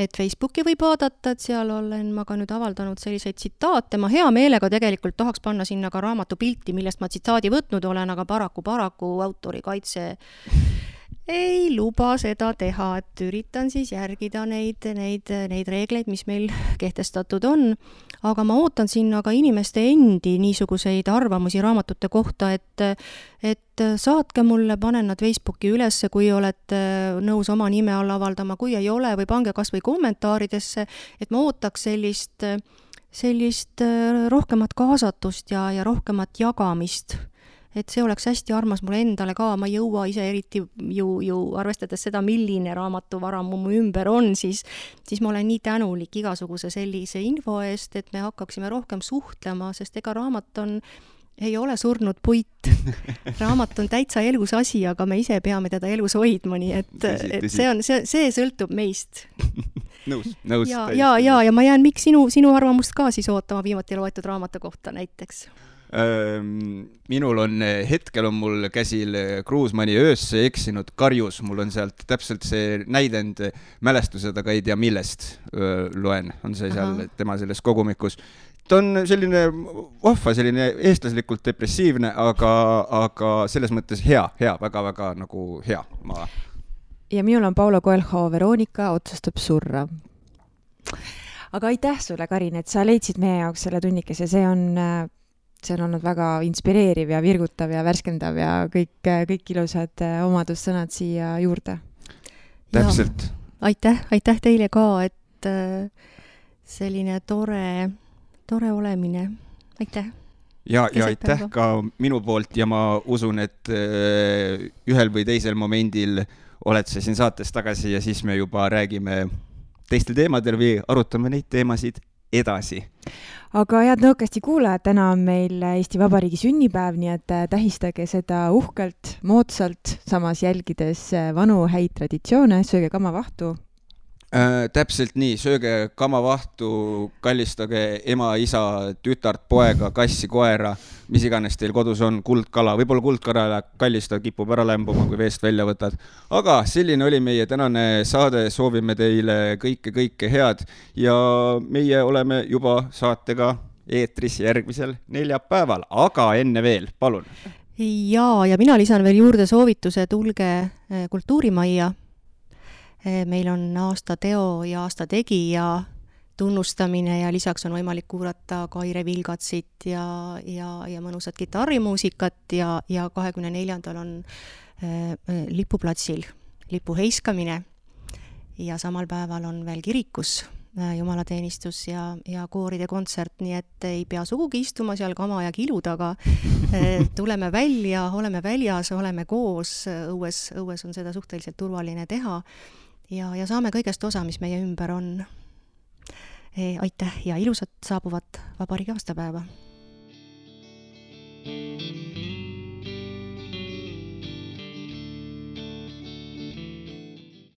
et Facebooki võib vaadata, et seal olen ma ka nüüd avaldanud selliseid tsitaate, ma hea meelega tegelikult tahaks panna sinna ka raamatu pilti, millest ma tsitaadi võtnud olen, aga paraku, paraku autorikaitse ei luba seda teha, et üritan siis järgida neid, neid, neid reegleid, mis meil kehtestatud on. aga ma ootan sinna ka inimeste endi niisuguseid arvamusi raamatute kohta, et, et saatke mulle, panen nad Facebooki ülesse, kui olete nõus oma nime all avaldama, kui ei ole, või pange kas või kommentaaridesse, et ma ootaks sellist, sellist rohkemat kaasatust ja, ja rohkemat jagamist. Et see oleks hästi armas mulle endale ka, ma ei jõua ise eriti ju, ju arvestades seda, milline raamatuvara mu ümber on, siis, siis ma olen nii tänulik igasuguse sellise info eest, et me hakkaksime rohkem suhtlema, sest ega raamat on ei ole surnud puit. raamat on täitsa elus asi, aga me ise peame teda elus hoidma, nii et, et see on, see, see sõltub meist nõus, nõus. ja, ja, ja, ja ma jään, miks sinu, sinu arvamust ka siis ootama viimati loetud raamatu kohta näiteks minul on, hetkel on mul käsil Kruusmanni eh, Öösse eksinud karjus, mul on sealt täpselt see näidend, mälestused, aga ei tea millest loen, on see seal Aha. tema selles kogumikus. Ta on selline vahva, selline eestlaslikult depressiivne, aga, aga selles mõttes hea, hea väga,, väga-väga nagu hea, ma. ja minul on Paulo Coelho Veronika otsustab surra aga aitäh sulle, Karin, et sa leidsid meie jaoks selle tunnikese, see on see on olnud väga inspireeriv ja virgutav ja värskendav ja kõik, kõik ilusad omadussõnad siia juurde. täpselt. aitäh, aitäh teile ka, et selline tore, tore olemine, aitäh! Ja, ja aitäh ka minu poolt ja ma usun, et ühel või teisel momendil oled sa siin saates tagasi ja siis me juba räägime teistel teemadel või arutame neid teemasid edasi. aga head Nõukasti kuulajad, täna on meil Eesti Vabariigi sünnipäev, nii et äh, tähistage seda uhkelt, moodsalt, samas jälgides äh, vanu häid traditsioone, sööge kamavahtu, äh,. täpselt nii, sööge kamavahtu, kallistage ema, isa, tütart, poega, kassi, koera, mis iganes teil kodus on, kuldkala, võib-olla kuldkala kallista kipub ära lämbuma, kui veest välja võtad. aga selline oli meie tänane saade, soovime teile kõike, kõike head. Ja meie oleme juba saatega eetris järgmisel neljapäeval, aga enne veel, palun. Jaa, ja mina lisan veel juurde soovituse, tulge eh, Kultuurimajja meil on aasta teo ja aasta tegija tunnustamine ja lisaks on võimalik kuulata Kaire Vilgatsit ja, ja, ja mõnusat kitarrimuusikat ja, ja kahekümne neljandal on äh, lipuplatsil lipu heiskamine ja samal päeval on veel kirikus äh, jumalateenistus ja, ja kooride kontsert, nii et ei pea sugugi istuma seal kama ja kilu taga äh,. tuleme välja, oleme väljas, oleme koos, õues, õues on seda suhteliselt turvaline teha ja, ja saame kõigest osa, mis meie ümber on e,. aitäh ja ilusat saabuvat vabariigi aastapäeva! thank you